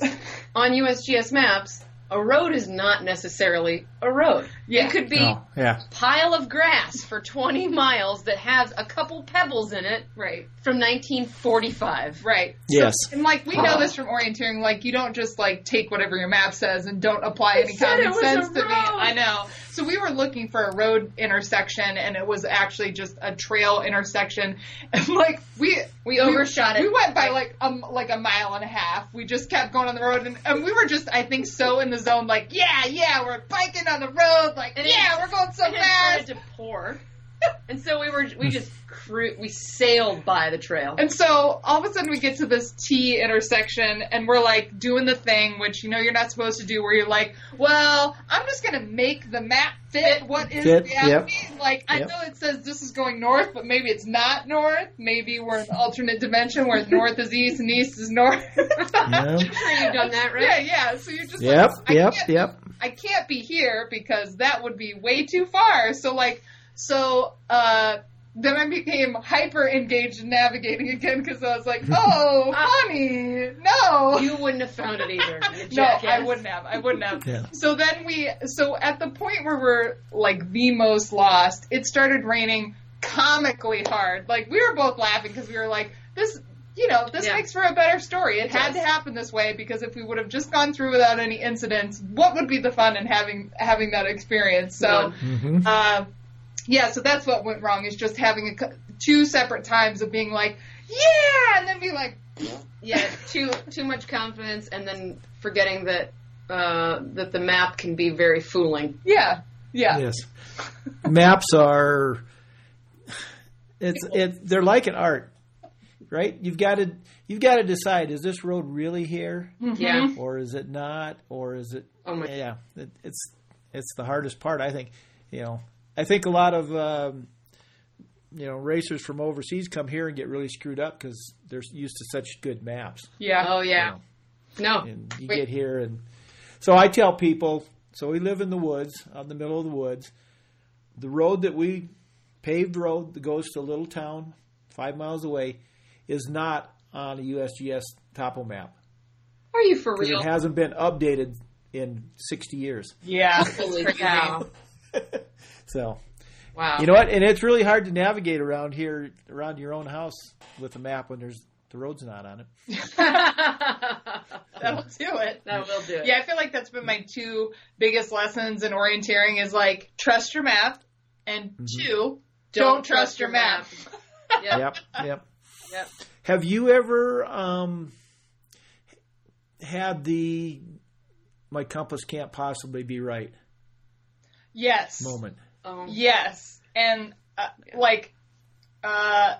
on USGS maps, a road is not necessarily a road. Yeah. It could be Oh, yeah. pile of grass for 20 miles that has a couple pebbles in it Right, from 1945. right. Yes. And like we know this from orienteering, like you don't just like take whatever your map says and don't apply any common sense to me. I know. So we were looking for a road intersection, and it was actually just a trail intersection. And like we We overshot it. We went by like um like a mile and a half. We just kept going on the road, and, and we were just I think so in the zone, like yeah, yeah, we're biking on the road, like And yeah, we're going so It had fast. started to pour. and so we were, we just cru- we sailed by the trail. And so all of a sudden we get to this T intersection and we're like doing the thing which you know you're not supposed to do where you're like, well, I'm just gonna make the map fit what is Fit, reality. yep. Like I Yep. know it says this is going north, but maybe it's not north. Maybe we're in an alternate dimension where north is east and east is north. Yeah. sure you've done that, right? Yeah, yeah. So you're just Yep, like, I yep, can't yep. I can't be here because that would be way too far. So like, so uh, then I became hyper engaged in navigating again because I was like, oh, honey, no. You wouldn't have found it either. no, I wouldn't have. I wouldn't have. Yeah. So then we, so at the point where we're like the most lost, it started raining comically hard. Like we were both laughing because we were like, this you know, this Yeah. makes for a better story. It, It had does. to happen this way because if we would have just gone through without any incidents, what would be the fun in having having that experience? So, None. Mm-hmm. uh, yeah, so that's what went wrong is just having a, two separate times of being like, yeah, and then be like, Yeah, too too much confidence, and then forgetting that uh, that the map can be very fooling. yeah, yeah, Yes. Maps are it's it they're like an art. Right? You've got to you've got to decide is this road really here Yeah. or is it not or is it Oh my. yeah, it, it's it's the hardest part I think, you know. I think a lot of um, you know, racers from overseas come here and get really screwed up cuz they're used to such good maps. yeah. Oh yeah. No. and you Wait. get here and so I tell people so we live in the woods out in the middle of the woods the road that we paved road that goes to a little town five miles away is not on a USGS topo map Are you for 'Cause real? it hasn't been updated in 60 years Yeah, Holy cow! so Wow. you know what and it's really hard to navigate around here around your own house with a map when there's the road's not on it That'll do it. that will do it. Yeah, I feel like that's been my two biggest lessons in orienteering is like trust your map and mm-hmm. two, don't, trust, your map. Yep. yep yep Yep. have you ever um had the my compass can't possibly be right yes. moment Um, Yes. And uh, like uh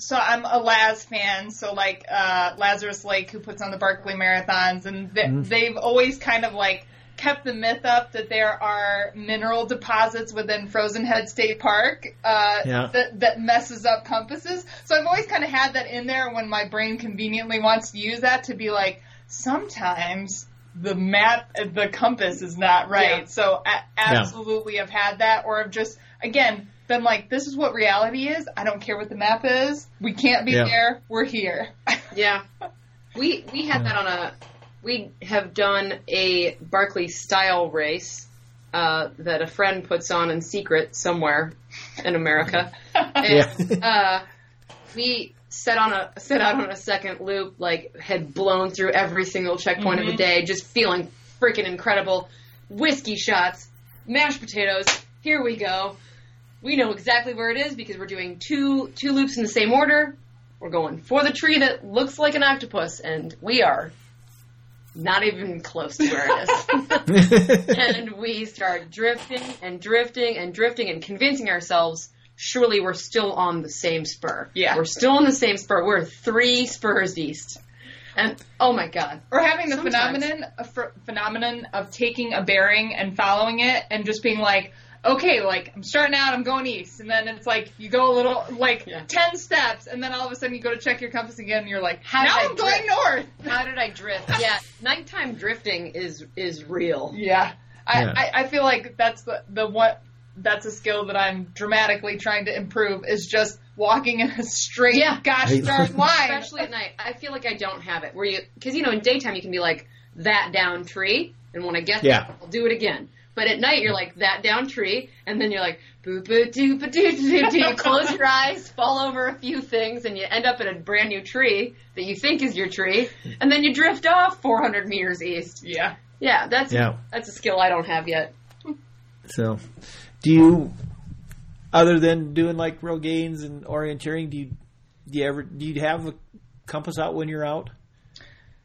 so I'm a Laz fan, so like uh Lazarus Lake who puts on the Barkley marathons and th- Mhm. they've always kind of like kept the myth up that there are mineral deposits within Frozen Head State Park uh Yeah. that that messes up compasses. So I've always kind of had that in there when my brain conveniently wants to use that to be like sometimes the map the compass is not right. Yeah. So I absolutely have had that or have just again been like this is what reality is. I don't care what the map is. We can't be Yeah. there. We're here. Yeah. We we had that on a we have done a Barkley style race uh, that a friend puts on in secret somewhere in America. And uh, we set on a set out on a second loop, like had blown through every single checkpoint of the day, just feeling freaking incredible. Whiskey shots, mashed potatoes. Here we go. We know exactly where it is because we're doing two two loops in the same order. We're going for the tree that looks like an octopus, and we are not even close to where it is. and we start drifting and drifting and drifting and convincing ourselves surely we're still on the same spur. Yeah. We're still on the same spur. We're three spurs east. And oh my god. or having the Sometimes. phenomenon a ph- phenomenon of taking a bearing and following it and just being like okay like i'm starting out i'm going east and then it's like you go a little like Yeah. 10 steps and then all of a sudden you go to check your compass again and you're like How now did I i'm going north How did I drift? Yeah, nighttime drifting is is real. yeah I, Yeah. I, I feel like that's the the what that's a skill that i'm dramatically trying to improve is just walking in a straight Yeah. gosh darn line Especially at night. I feel like I don't have it. Where you because you know in daytime you can be like that down tree, and when I get Yeah. there, I'll do it again. But at night you're like that down tree, and then you're like boo boo doo ba doo doo doo. You close your eyes, fall over a few things, and you end up in a brand new tree that you think is your tree, and then you drift off 400 meters east. yeah Yeah, that's Yeah. that's a skill I don't have yet. so do you other than doing like Rogaines and orienteering do you do you ever do you have a compass out when you're out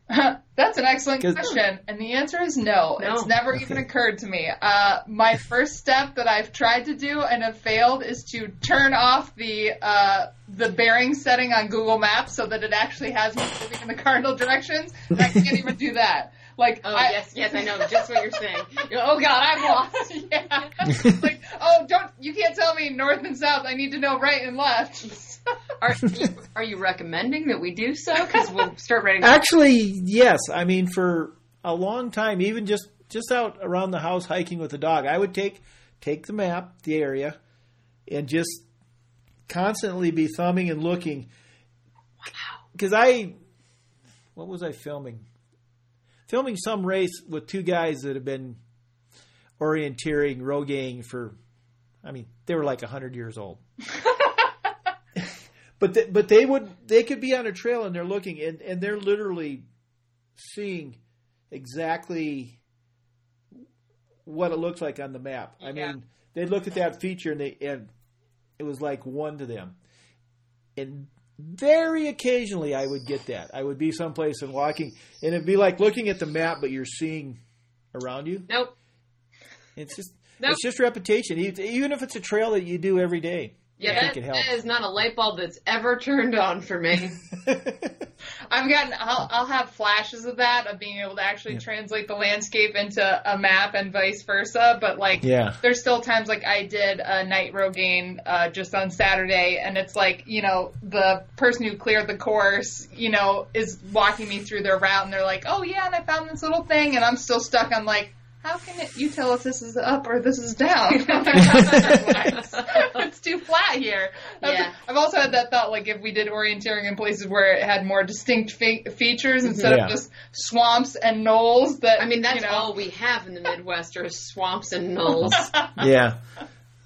That's an excellent question, and the answer is no. No. It's never even occurred to me. Uh, my first step that I've tried to do and have failed is to turn off the uh, the bearing setting on Google Maps so that it actually has me moving in the cardinal directions. And I can't even do that. Like, Oh I, yes, yes, I know just what you're saying. You're, oh God, I'm lost. yeah. like, oh, don't you can't tell me north and south. I need to know right and left. Are you, are you recommending that we do so? Because we'll start writing. Actually, yes. I mean, for a long time, even just just out around the house hiking with the dog, I would take take the map, the area, and just constantly be thumbing and looking. Because I, what was I filming? Filming some race with two guys that have been orienteering, rogaining for, I mean, they were like hundred years old. But th- but they would they could be on a trail and they're looking and, and they're literally seeing exactly what it looks like on the map. I Yeah. mean, they look at that feature and they and it was like one to them. And very occasionally I would get that. I would be someplace and walking and it'd be like looking at the map but you're seeing around you. Nope. It's just Nope. it's just repetition. E- Even if it's a trail that you do every day. Yeah, that, that is not a light bulb that's ever turned on for me. I've gotten, I'll, I'll have flashes of that, of being able to actually Yeah. translate the landscape into a map and vice versa. But like, Yeah. there's still times like I did a night Rogaine uh, just on Saturday, and it's like, you know, the person who cleared the course, you know, is walking me through their route, and they're like, oh yeah, and I found this little thing, and I'm still stuck. I'm like, how can it, you tell if this is up or this is down? it's too flat here. I've- Yeah. I've also had that thought, like if we did orienteering in places where it had more distinct fe- features instead Yeah. of just swamps and knolls. That I mean, that's you know, all we have in the Midwest are swamps and knolls. yeah.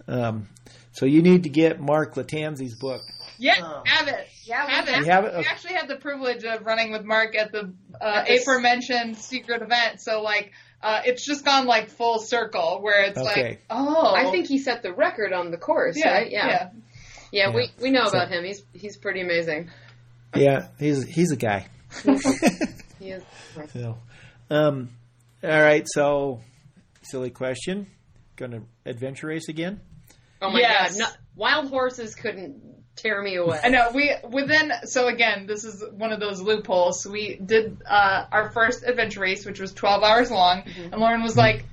Um, so you need to get Mark Lattanzi's book. Yeah, have it. Yeah, have we it. You have it? We actually had the privilege of running with Mark at the uh, At this- aforementioned secret event. So like, uh, it's just gone like full circle where it's Okay. like, oh, I think he set the record on the course, yeah, right? Yeah. yeah. Yeah, we, we know So- about him. He's he's pretty amazing. Yeah, he's he's a guy. He is. So, um, all right. So, silly question. Going to adventure race again? Oh my Yes. god. No, wild horses couldn't tear me away. I know we within so again this is one of those loopholes. We did uh, our first adventure race, which was 12 hours long, Mm-hmm. and Lauren was like,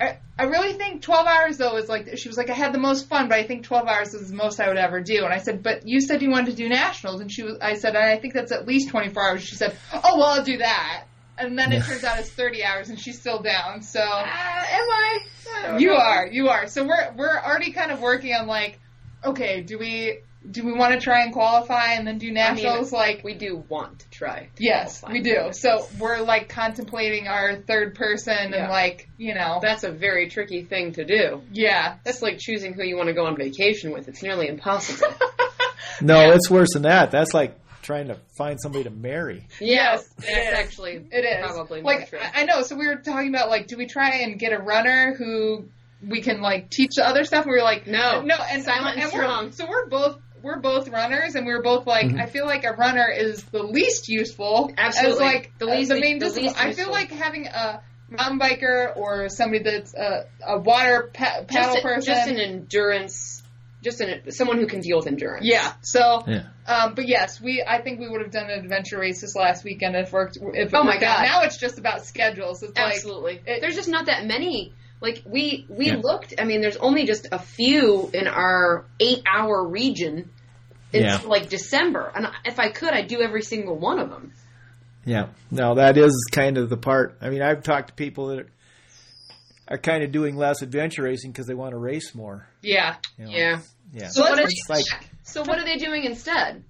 I, "I really think 12 hours though is like." She was like, "I had the most fun, but I think 12 hours is the most I would ever do." And I said, "But you said you wanted to do nationals," and she was. I said, "I think that's at least 24 hours." She said, "Oh well, I'll do that." And then it turns out it's 30 hours, and she's still down. So Uh, am I? I you know. are, you are. So we're we're already kind of working on like, okay, do we do we want to try and qualify and then do nationals? like, We do want to try. to yes, qualify. we do. So we're like contemplating our third person Yeah. and like, you know, That's a very tricky thing to do. yeah, That's like choosing who you want to go on vacation with. It's nearly impossible. No, it's worse than that. That's like trying to find somebody to marry. yes, it is actually it is probably more like true. I, I know. So we were talking about like, do we try and get a runner who we can like teach the other stuff? And we were like, No. no, and Silent and we're- strong. So we're both. We're both runners, and we were both like, Mhm. I feel like a runner is the least useful. Absolutely. As like The the, least- the main the least I feel useful. like having a mountain biker or somebody that's a, a water pa- paddle just, a- person. just an endurance, just an someone who can deal with endurance. yeah. So, Yeah. um, but yes, we. I think we would have done an adventure race this last weekend if worked. If it Oh my worked out. God. Now it's just about schedules. It's like absolutely. it- there's just not that many. Like we we Yeah. looked. I mean, there's only just a few in our eight hour region. It's Yeah. like December, and if I could, I'd do every single one of them. Yeah. No, that is kind of the part. I mean, I've talked to people that are kind of doing less adventure racing because they want to race more. yeah. you know. Yeah. Yeah. So what are like So what are they doing instead?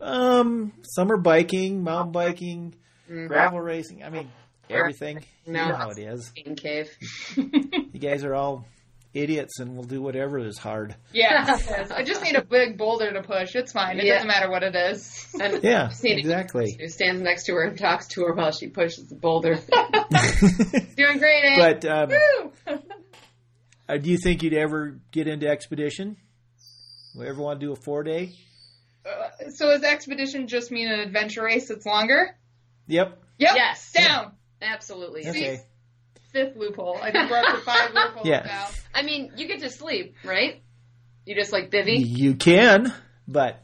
um, summer biking, mountain biking, Mm. gravel racing. I mean, everything. You No. know how it is. In cave. You guys are all idiots and we'll do whatever is hard. Yeah. I just need a big boulder to push. It's fine. It Yeah. doesn't matter what it is. And Yeah, just need to- exactly. Who stands next to her and talks to her while she pushes the boulder. Doing great, eh? but um, uh, do you think you'd ever get into expedition? Would ever want to do a four day? Uh, so does expedition just mean an adventure race that's longer? Yep. Yep. Yes. Down. Absolutely. Okay. Fifth loophole. I think we're up to five loopholes Yeah. now. I mean, you get to sleep, right? You just like bivy. You can, but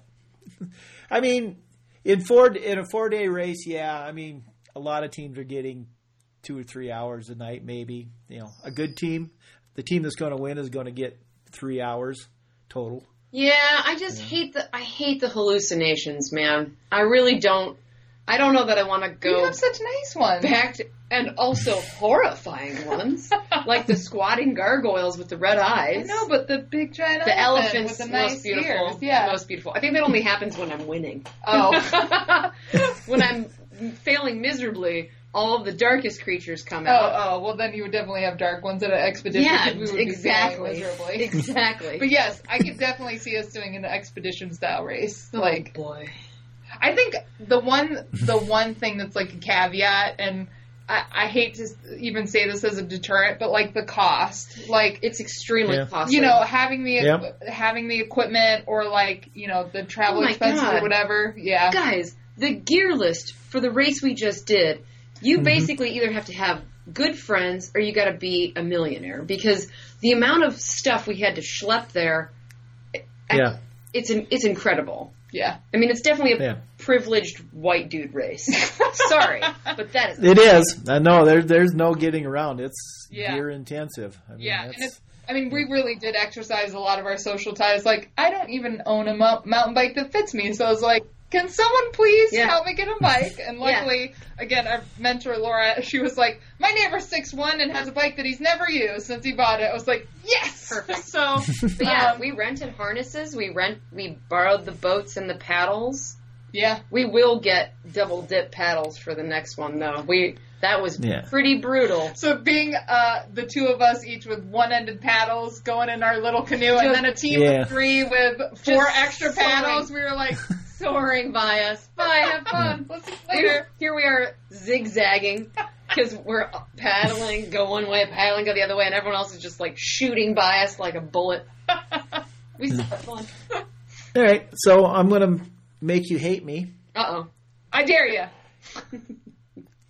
I mean, in four in a four day race, yeah. I mean, a lot of teams are getting two or three hours a night, maybe. You know, a good team, the team that's going to win is going to get three hours total. Yeah, I just hate the I hate the hallucinations, man. I really don't. I don't know that I want to go. You have such nice ones. back to and also horrifying ones, like the squatting gargoyles with the red eyes. No, but the big giant the elephant elephants with the nice most beautiful. ears. Yeah. most beautiful. I think that only happens when I'm winning. Oh. when I'm failing miserably, all of the darkest creatures come Oh, out. oh, well then you would definitely have dark ones at an expedition. yeah, 'cause we would exactly. miserably. Exactly. But yes, I could definitely see us doing an expedition style race. Oh, like, boy. I think the one the one thing that's like a caveat, and I, I hate to even say this as a deterrent, but like the cost, like It's extremely Yeah. costly. you know having the Yep. having the equipment or like you know the travel Oh expenses God. or whatever. Yeah, guys, the gear list for the race we just did, you Mhm. basically either have to have good friends or you got to be a millionaire because the amount of stuff we had to schlep there, I- Yeah. it's in, it's incredible. Yeah. I mean, it's definitely a Yeah. privileged white dude race. Sorry, but that is It is. Uh, I know. There, there's no getting around. It's Yeah. gear intensive. I mean, Yeah, and it's, I mean, we really did exercise a lot of our social ties. Like, I don't even own a mou- mountain bike that fits me, so I was like, "Can someone please Yeah. help me get a bike?" And Yeah. luckily, again, our mentor Laura, she was like, "My neighbor's six one and has a bike that he's never used since he bought it." I was like, "Yes, Perfect. So, But yeah, um, we rented harnesses. We rent. We borrowed the boats and the paddles. yeah, We will get double dip paddles for the next one, though. We that was Yeah. pretty brutal. So being uh, the two of us, each with one-ended paddles, going in our little canoe, and then a team Yeah. of three with four Just extra soaring. paddles, we were like, soaring by us. "Bye, have fun, let's see you later." Here, here we are zigzagging because we're paddling, go one way, paddling, go the other way, and everyone else is just like shooting by us like a bullet. We still have fun. All right. So I'm going to make you hate me. Uh oh. I dare you.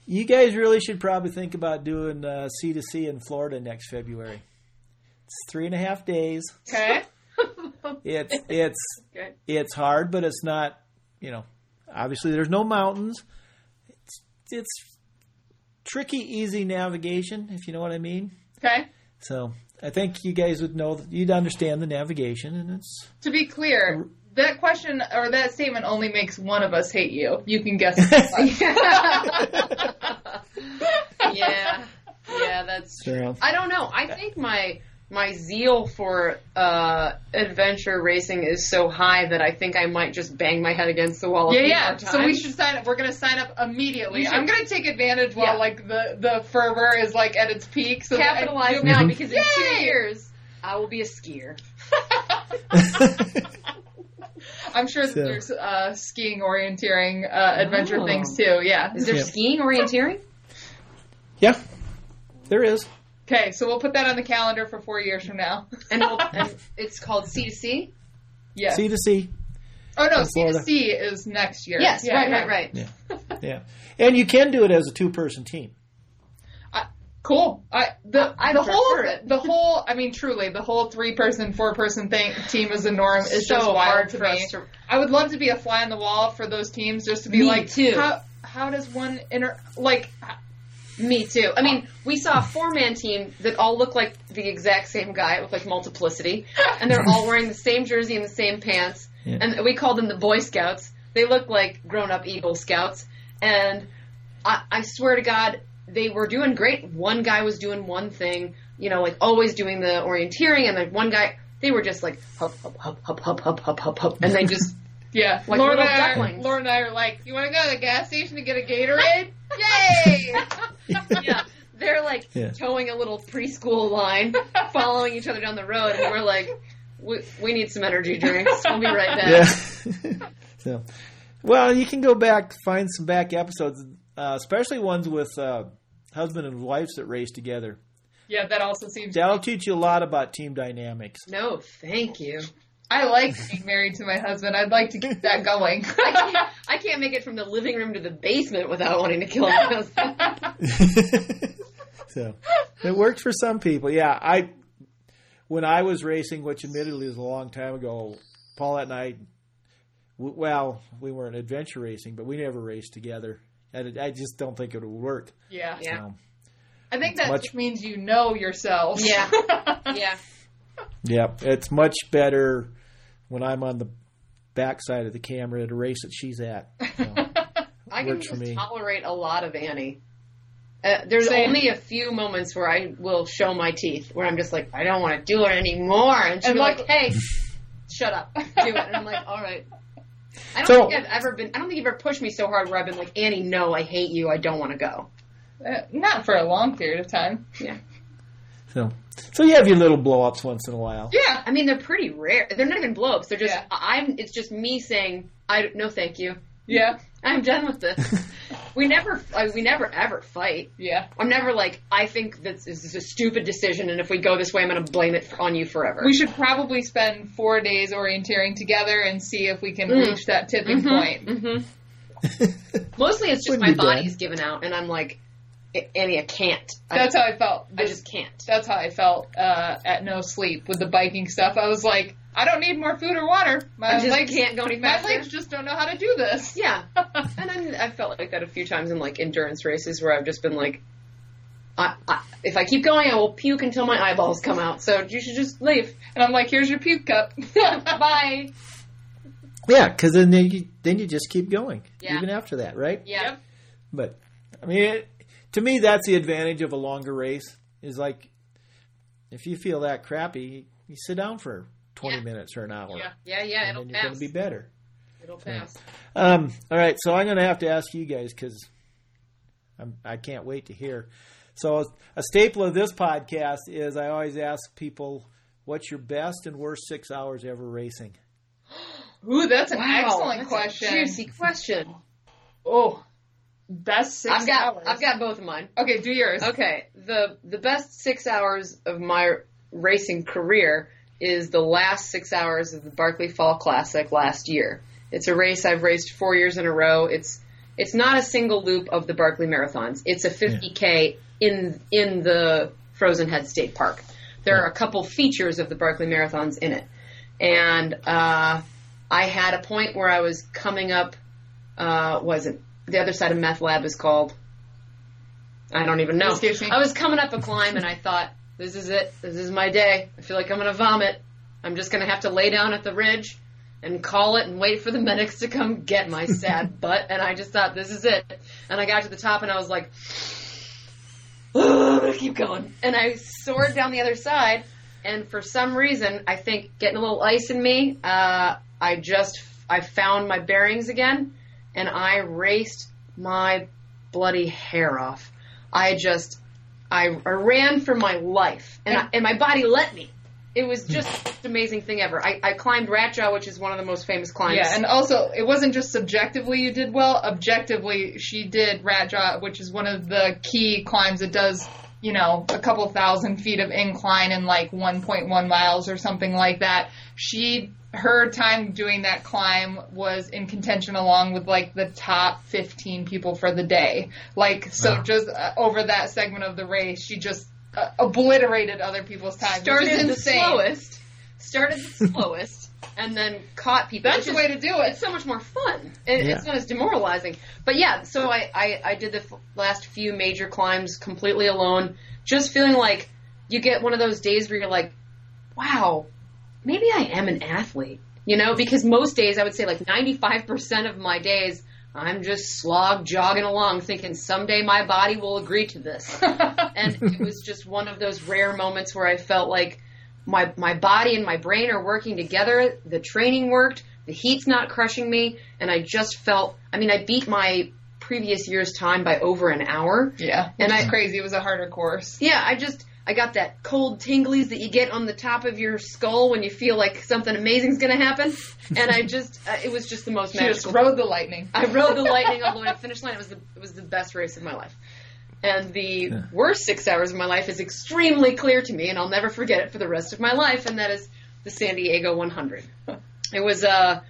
You guys really should probably think about doing uh, C to C in Florida next February. It's three and a half days. Okay. It's it's Okay. it's hard, but it's not. You know, obviously there's no mountains. It's it's tricky, easy navigation, if you know what I mean. Okay. So I think you guys would know you'd understand the navigation, and it's To be clear, that question or that statement only makes one of us hate you. You can guess. yeah. Yeah, that's so. I don't know. I think my my zeal for uh, adventure racing is so high that I think I might just bang my head against the wall. A yeah, few yeah. more So we times. should sign up. We're gonna sign up immediately. I'm gonna take advantage while Yeah. like the the fervor is like at its peak. So capitalize now Mhm. because in two years I will be a skier. I'm sure So- there's uh, skiing, orienteering, uh, adventure Oh. things too. Yeah. Is there Yeah. skiing orienteering? yeah, there is. Okay, so we'll put that on the calendar for four years from now. And, we'll, and it's called C to C. Yes. C to C. oh no, C Florida. to C is next year. Yes, Yeah, right, yeah. right, right. Yeah. Yeah, and you can do it as a two-person team. Cool. I the I the whole it. the whole I mean truly the whole three person four person thing team is a norm is so just wild hard to for me. us to. I would love to be a fly on the wall for those teams just to be Me like too. how how does one inter like Me too. I mean, we saw a four man team that all looked like the exact same guy. It looked like multiplicity. And they're all wearing the same jersey and the same pants. Yeah. And we called them the Boy Scouts. They looked like grown up Eagle Scouts. And I, I swear to God, they were doing great. One guy was doing one thing, you know, like always doing the orienteering. And like one guy, they were just like, hup, hup, hup, hup, hup, hup, hup, hup, hup. And they just, yeah Like Laura, and I are. Laura and I are like you want to go to the gas station to get a Gatorade yay yeah. They're like Yeah. towing a little preschool line, following each other down the road, and we're like, we, we need some energy drinks. We'll be right back. Yeah. so, well, you can go back find some back episodes, uh, especially ones with uh, husband and wives that race together. yeah that also seems That'll teach you a lot about team dynamics. No, thank you. I like being married to my husband I'd like to keep that going I can't, I can't make it from the living room to the basement without wanting to kill my husband. so it worked for some people. Yeah, I when I was racing, which admittedly is a long time ago, Paulette and I, well, we weren't adventure racing, but we never raced together. And it, I just don't think it would work. yeah Yeah. So, I think that Much- just means you know yourself Yeah. Yeah. yeah, it's much better when I'm on the backside of the camera at a race that she's at. So, I can for just me. tolerate a lot of Annie. Uh, there's Same. only a few moments where I will show my teeth, where I'm just like, I don't want to do it anymore, and she'll And be like- like, Hey, shut up, do it, and I'm like, All right. I don't So- think I've ever been. I don't think you've ever pushed me so hard where I've been like, Annie, no, I hate you. I don't want to go. Uh, not for a long period of time. So, so you have your little blow ups once in a while. Yeah. I mean, they're pretty rare. They're not even blow ups. They're just Yeah. I'm. It's just me saying I no thank you. Yeah. I'm done with this. we never like, we never ever fight. Yeah. I'm never like I think this is a stupid decision, and if we go this way, I'm going to blame it on you forever. We should probably spend four days orienteering together and see if we can Mm. reach that tipping point. hmm Mostly, it's just Wouldn't my be bad. body's given out, and I'm like, "A- Annie, I can't. I, That's how I felt. I just can't. that's how I felt uh, at no sleep with the biking stuff. I was like, I don't need more food or water. My I just legs, can't go any my faster. legs just don't know how to do this. Yeah, and I'm, I felt like that a few times in like endurance races where I've just been like, I, I, if I keep going, I will puke until my eyeballs come out. So you should just leave. And I'm like, here's your puke cup. Bye. Yeah, because then you, then you just keep going Yeah. even after that, right? Yeah. Yep. But I mean, it, to me, that's the advantage of a longer race. Is like if you feel that crappy, you sit down for twenty Yeah. minutes or an hour, Yeah. Yeah, yeah, and it'll then you're going to be better. It'll pass. Um, all right, so I'm going to have to ask you guys because I can't wait to hear. So a staple of this podcast is I always ask people, "What's your best and worst six hours ever racing?" Ooh, that's an Wow, excellent that's a question. juicy question. Oh, best 6 I've got hours. I've got both of mine. Okay, do yours. Okay, the the best six hours of my racing career is the last six hours of the Barkley Fall Classic last year. It's a race I've raced four years in a row. It's it's not a single loop of the Barkley Marathons. It's a 50k in in the Frozen Head State Park. There are a couple features of the Barkley Marathons in it, and uh, I had a point where I was coming up. Uh, wasn't the other side of Meth Lab is called? I don't even know. Escapes me. I was coming up a climb and I thought, this is it. This is my day. I feel like I'm going to vomit. I'm just going to have to lay down at the ridge and call it and wait for the medics to come get my sad butt. And I just thought, this is it. And I got to the top and I was like, oh, I'm going to keep going. And I soared down the other side. And for some reason, I think getting a little ice in me, uh, I just, I found my bearings again and I raced my bloody hair off. I just, I, I ran for my life, and I, and my body let me. It was hmm. just the most amazing thing ever. I, I climbed Rat Jaw, which is one of the most famous climbs. Yeah, and also it wasn't just subjectively you did well. Objectively, she did Rat Jaw, which is one of the key climbs. It does, you know, a couple thousand feet of incline in like 1.1 miles or something like that. She her time doing that climb was in contention along with like the top 15 people for the day. Like so, Wow. just uh, over that segment of the race, she just uh, obliterated other people's time. which started is the slowest, started the slowest, and then caught people. That's the way to do it. It's so much more fun. It, Yeah. It's not as demoralizing. But yeah, so I, I, I did the f- last few major climbs completely alone, just feeling like you get one of those days where you're like, wow, maybe I am an athlete. You know, because most days I would say like 95% of my days I'm just slog jogging along thinking someday my body will agree to this. and it was just one of those rare moments where I felt like my my body and my brain are working together. The training worked, the heat's not crushing me, and I just felt. I mean, I beat my previous year's time by over an hour. Yeah, And I crazy. It was a harder course. Yeah, I just I got that cold tinglies that you get on the top of your skull when you feel like something amazing's going to happen, and I just uh, it was just the most She just magical. rode the lightning. I rode the lightning all the way to the finish line. It was the it was the best race of my life. And the worst six hours of my life is extremely clear to me, and I'll never forget it for the rest of my life. And that is the San Diego 100. It was uh,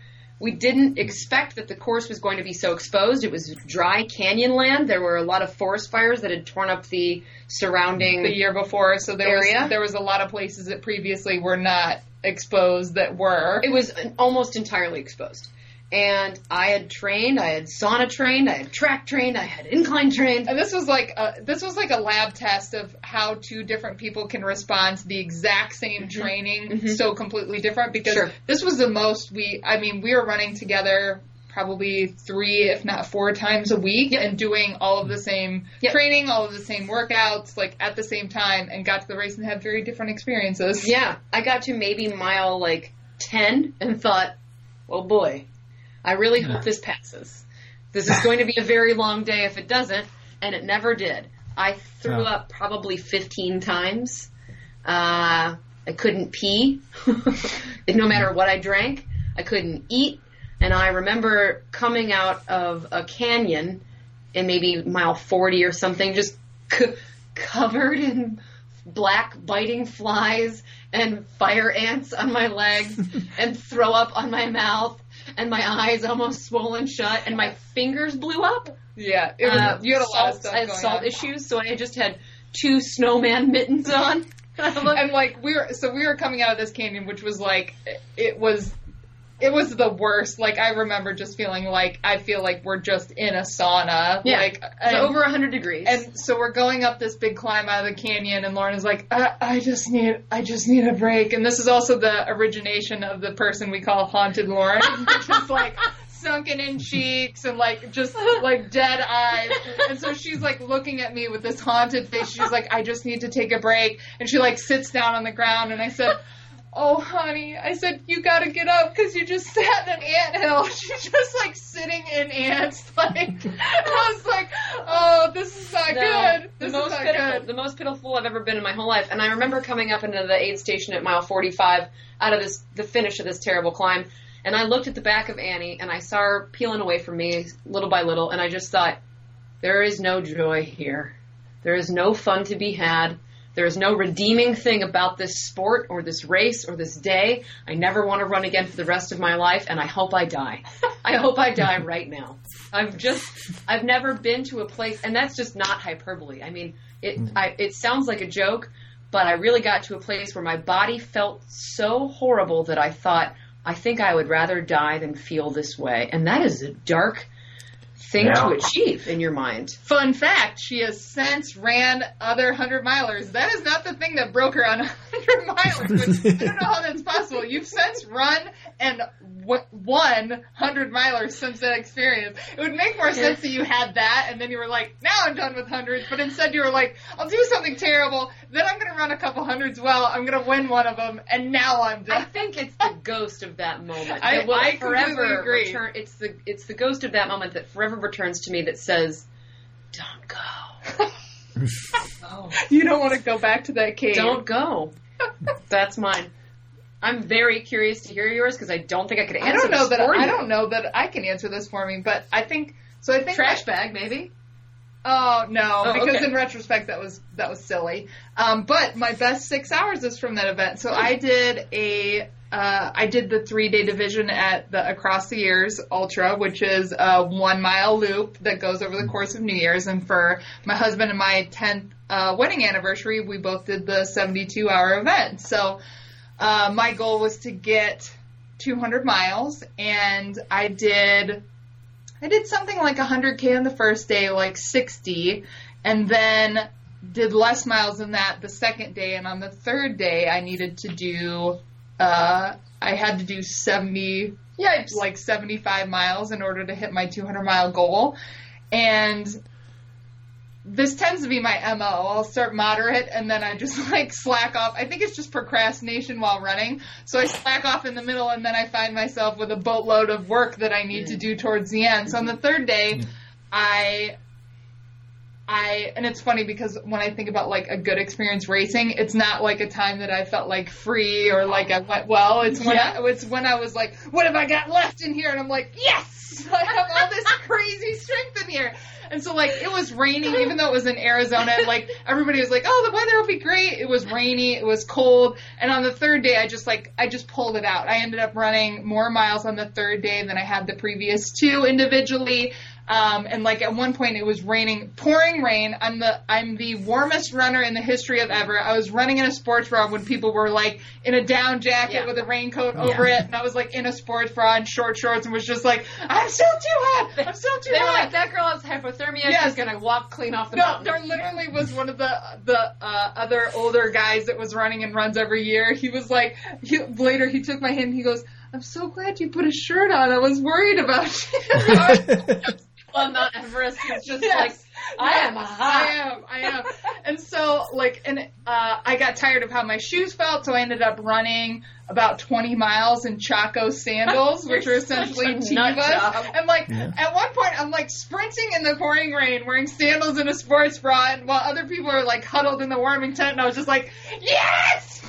we didn't expect that the course was going to be so exposed. It was dry canyon land. There were a lot of forest fires that had torn up the surrounding. the year before, so there Area? was there was a lot of places that previously were not exposed that were. it was almost entirely exposed. And I had trained, I had sauna trained, I had track trained, I had incline trained. And this was like a, this was like a lab test of how two different people can respond to the exact same mm-hmm. training mm-hmm. so completely different because Sure. this was the most we I mean we were running together probably three if not four times a week and doing all of the same Yep. training all of the same workouts like at the same time and got to the race and had very different experiences Yeah, I got to maybe mile like 10 and thought, oh boy, I really hope this passes. This is going to be a very long day if it doesn't, and it never did. I threw Oh. up probably 15 times. Uh, I couldn't pee. no matter what I drank, I couldn't eat. And I remember coming out of a canyon in maybe mile 40 or something, just c- covered in black biting flies and fire ants on my legs and throw up on my mouth and my eyes almost swollen shut and my fingers blew up. Yeah, it was, Uh, you had a lot of salt- stuff I had salt on. issues, so I just had two snowman mittens on. and like we were so we were coming out of this canyon which was like it was it was the worst. Like i remember just feeling like i feel like we're just in a sauna. Yeah. like and, over 100 degrees. and so we're going up this big climb out of the canyon and lauren is like I, I just need i just need a break. And this is also the origination of the person we call haunted lauren which is like sunken in cheeks and like just like dead eyes. And so she's like looking at me with this haunted face. She's like i just need to take a break. And she like sits down on the ground and i said oh honey i said you gotta get up because you just sat in an anthill she's just like sitting in ants like i was like oh this is not No, good the most is not pitiful, good the most pitiful I've ever been in my whole life. And I remember coming up into the aid station at mile 45 out of this, the finish of this terrible climb. And I looked at the back of Annie and I saw her peeling away from me little by little. And I just thought, there is no joy here. There is no fun to be had. There is no redeeming thing about this sport or this race or this day. I never want to run again for the rest of my life, and I hope I die. I hope I die right now. I've just, I've never been to a place, and that's just not hyperbole. I mean, it, mm. I, it sounds like a joke, but I really got to a place where my body felt so horrible that I thought, I think I would rather die than feel this way. And that is a dark thing Yeah. to achieve in your mind. Fun fact, she has since ran other 100 milers. That is not the thing that broke her on 100 milers, I don't know how that's possible. You've since run and w- 100 milers since that experience. It would make more sense that you had that and then you were like, now I'm done with hundreds, but instead you were like, I'll do something terrible, then I'm going to run a couple hundreds well, I'm going to win one of them, and now I'm done. I think it's the ghost of that moment. I- that will I forever agree. return. It's the it's the ghost of that moment that forever returns to me. That says, "Don't go, Oh. You don't want to go back to that cave. don't go." That's mine. I'm very curious to hear yours because I don't think I could answer I don't know this that. I don't know that I can answer this for me, but I think so. I think Trash bag, maybe. Oh no, Oh, because okay. in retrospect that was that was silly. Um, but my best six hours is from that event. So I did a uh, I did the three day division at the Across the Years Ultra, which is a one mile loop that goes over the course of New Year's. And for my husband and my tenth uh, wedding anniversary, we both did the seventy two hour event. So uh, my goal was to get 200 miles, and I did I did something like 100k on the first day, like 60, and then did less miles than that the second day. And on the third day, I needed to do, uh, I had to do 70, Yipes! like 75 miles in order to hit my 200 mile goal. And this tends to be my MO. I'll start moderate and then I just like slack off. I think it's just procrastination while running. So I slack off in the middle and then I find myself with a boatload of work that I need to mm. do towards the end. So on the third day, mm. I I and it's funny because when I think about like a good experience racing, it's not like a time that I felt like free or like I went well. It's when I, it's when I was like, what have I got left in here? And I'm like, yes, I have all this crazy strength in here. And so like it was raining, even though it was in Arizona. Like everybody was like, oh, the weather will be great. It was rainy, it was cold, and on the third day, I just like I just pulled it out. I ended up running more miles on the third day than I had the previous two individually. Um, and like at one point it was raining, pouring rain. I'm the I'm the warmest runner in the history of ever. I was running in a sports bra when people were like in a down jacket Yeah. with a raincoat over it, and I was like in a sports bra and short shorts and was just like, I'm still too hot. I'm still too They were hot. like, that girl has hypothermia. Yes. She's gonna walk clean off the No, mountain. there literally was one of the the uh, other older guys that was running and runs every year. He was like, he, later he took my hand. and He goes, "I'm so glad you put a shirt on. I was worried about you." on Mount Everest is just Yes. like I am hot. I am. I am. and so, like, and uh, I got tired of how my shoes felt, so I ended up running about 20 miles in Chaco sandals, which You're essentially such a nut Tevas. And like, Yeah. at one point, I'm like sprinting in the pouring rain, wearing sandals and a sports bra, and while other people are like huddled in the warming tent, and I was just like, yes.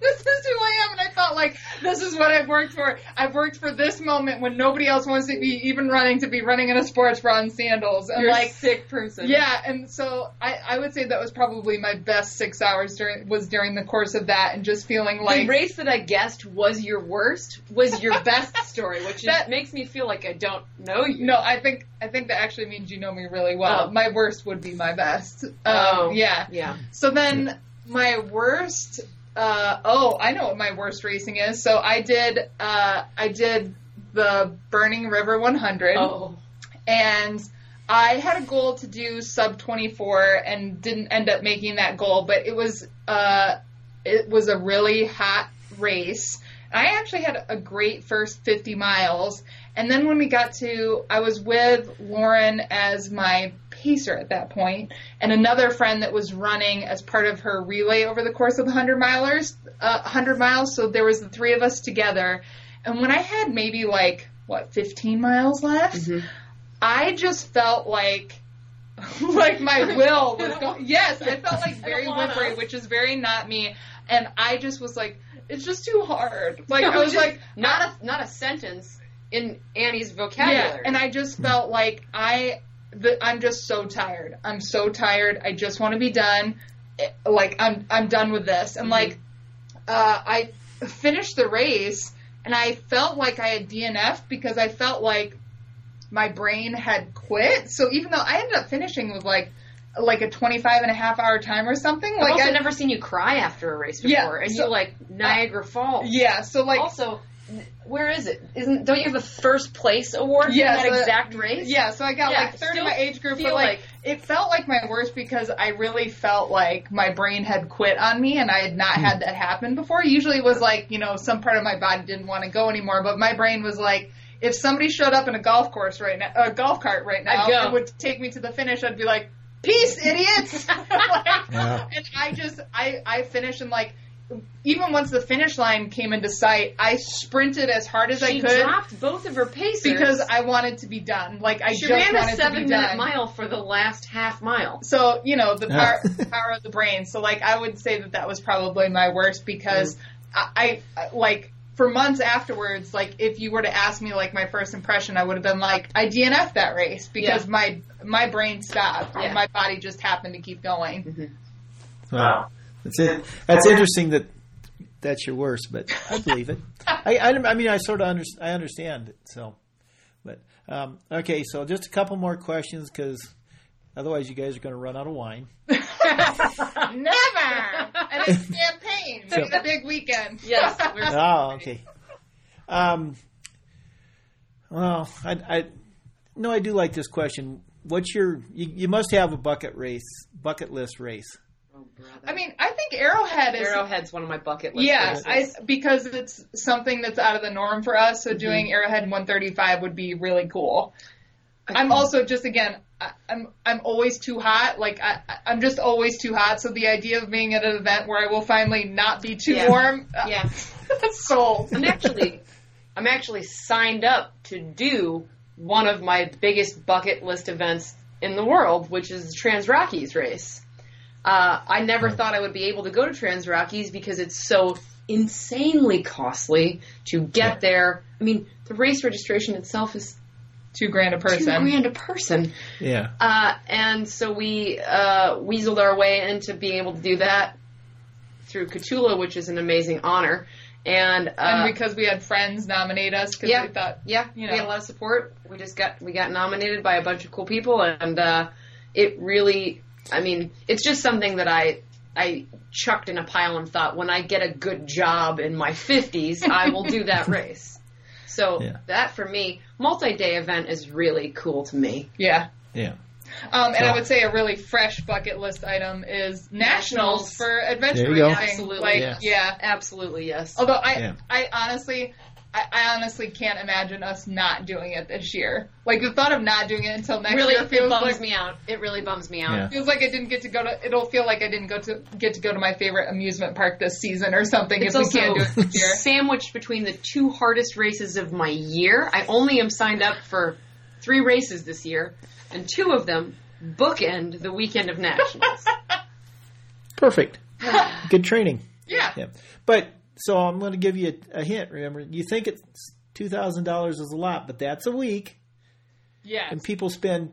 This is who I am, and I felt like this is what I've worked for. I've worked for this moment when nobody else wants to be even running to be running in a sports bra and sandals, and You're like a sick person. yeah, and so I, I would say that was probably my best six hours during was during the course of that, and just feeling the like race that I guessed was your worst was your best story, which is, That- makes me feel like I don't know you. no, I think I think that actually means you know me really well. Oh. My worst would be my best. Um, Oh. yeah. Yeah. So then my worst. Uh, oh, I know what my worst racing is. So I did. Uh, I did the Burning River 100. Oh. and I had a goal to do sub 24 and didn't end up making that goal, but it was uh it was a really hot race. I actually had a great first 50 miles, and then when we got to I was with Lauren as my pacer at that point and another friend that was running as part of her relay over the course of the 100 milers uh, 100 miles so there was the three of us together and when I had maybe like what 15 miles left Mhm. I just felt like like my will was going. Yes, I felt like very whimpery, which is very not me. And I just was like, it's just too hard. Like I was like, not a not a sentence in Annie's vocabulary. yeah, and I just felt like I, the, I'm just so tired. I'm so tired. I just want to be done. Eh, Like I'm, I'm done with this. And Mhm. like, uh, I finished the race, and I felt like I had DNF because I felt like my brain had quit. So even though I ended up finishing with like, like a 25 and a half hour time or something, Like I've also I, never seen you cry after a race before, Yeah, and so- you like Niagara Falls. yeah. So like, also, where is it? Isn't don't you have a first place award Yeah, for that so- exact race? Yeah, so I got Yeah, like third in my age group, but like, like- it felt like my worst because I really felt like my brain had quit on me and I had not had that happen before. Usually it was like, you know, some part of my body didn't want to go anymore, but my brain was like, if somebody showed up in a golf course right now, a golf cart right now, and would take me to the finish, I'd be like, peace, idiots! Like, Yeah. And I just, I, I finished and like, even once the finish line came into sight, I sprinted as hard as she I could dropped both of her pacers because I wanted to be done. Like I she just ran a wanted to be seven-minute mile for the last half mile. So you know the power, power of the brain. So like I would say that that was probably my worst because mm. I, I like for months afterwards. Like if you were to ask me like my first impression, I would have been like I DNF that race because Yeah. my my brain stopped Yeah. and my body just happened to keep going. Wow. That's it. That's interesting that that's your worst, but I believe it. I, I, I mean, I sort of under, I understand it. So, but um, okay. So just a couple more questions because otherwise you guys are going to run out of wine. Never. And it's campaign. So- It's a big weekend. Yes, we're Oh, okay. Um, well, I, I, no, I do like this question. What's your? You, you must have a bucket race, bucket list race. Oh, brother. I mean, I think Arrowhead is Arrowhead's one of my bucket list Yeah, I, because it's something that's out of the norm for us. Mm-hmm. So doing Arrowhead 135 would be really cool. I'm also just again, I, I'm I'm always too hot. Like I, I- I'm just always too hot. So the idea of being at an event where I will finally not be too Yeah. warm, uh, yeah. sold. I'm actually, I'm actually signed up to do one of my biggest bucket list events in the world, which is the Trans Rockies race. Uh, I never thought I would be able to go to Trans Rockies because it's so insanely costly to get there. I mean, the race registration itself is Two grand a person. two person. grand a person. Yeah. Uh, and so we uh, weaseled our way into being able to do that through Kahtoola, which is an amazing honor. And, uh, and because we had friends nominate us because Yeah. we thought yeah, you know. we had a lot of support. We just got we got nominated by a bunch of cool people, and uh, it really, I mean, it's just something that I I chucked in a pile and thought, when I get a good job in my fifties, I will do that race. So Yeah. that for me, multi-day event is really cool to me. yeah. Yeah. Um, and I would say a really fresh bucket list item is nationals, Nationals. for adventure There you go. racing. Absolutely. Like, Yes. yeah. Absolutely, yes. Although I, Yeah. I honestly, I, I honestly can't imagine us not doing it this year. Like the thought of not doing it until next really year it bums like me out. It really bums me out. Yeah. feels like I didn't get to go to. It'll feel like I didn't go to get to go to my favorite amusement park this season or something It's if we can't do it this year. sandwiched between the two hardest races of my year. I only am signed up for three races this year, and two of them bookend the weekend of nationals. Perfect. Good training. Yeah. Yeah. But so I'm going to give you a, a hint. Remember, you think it's two thousand dollars is a lot, but that's a week, Yes. and people spend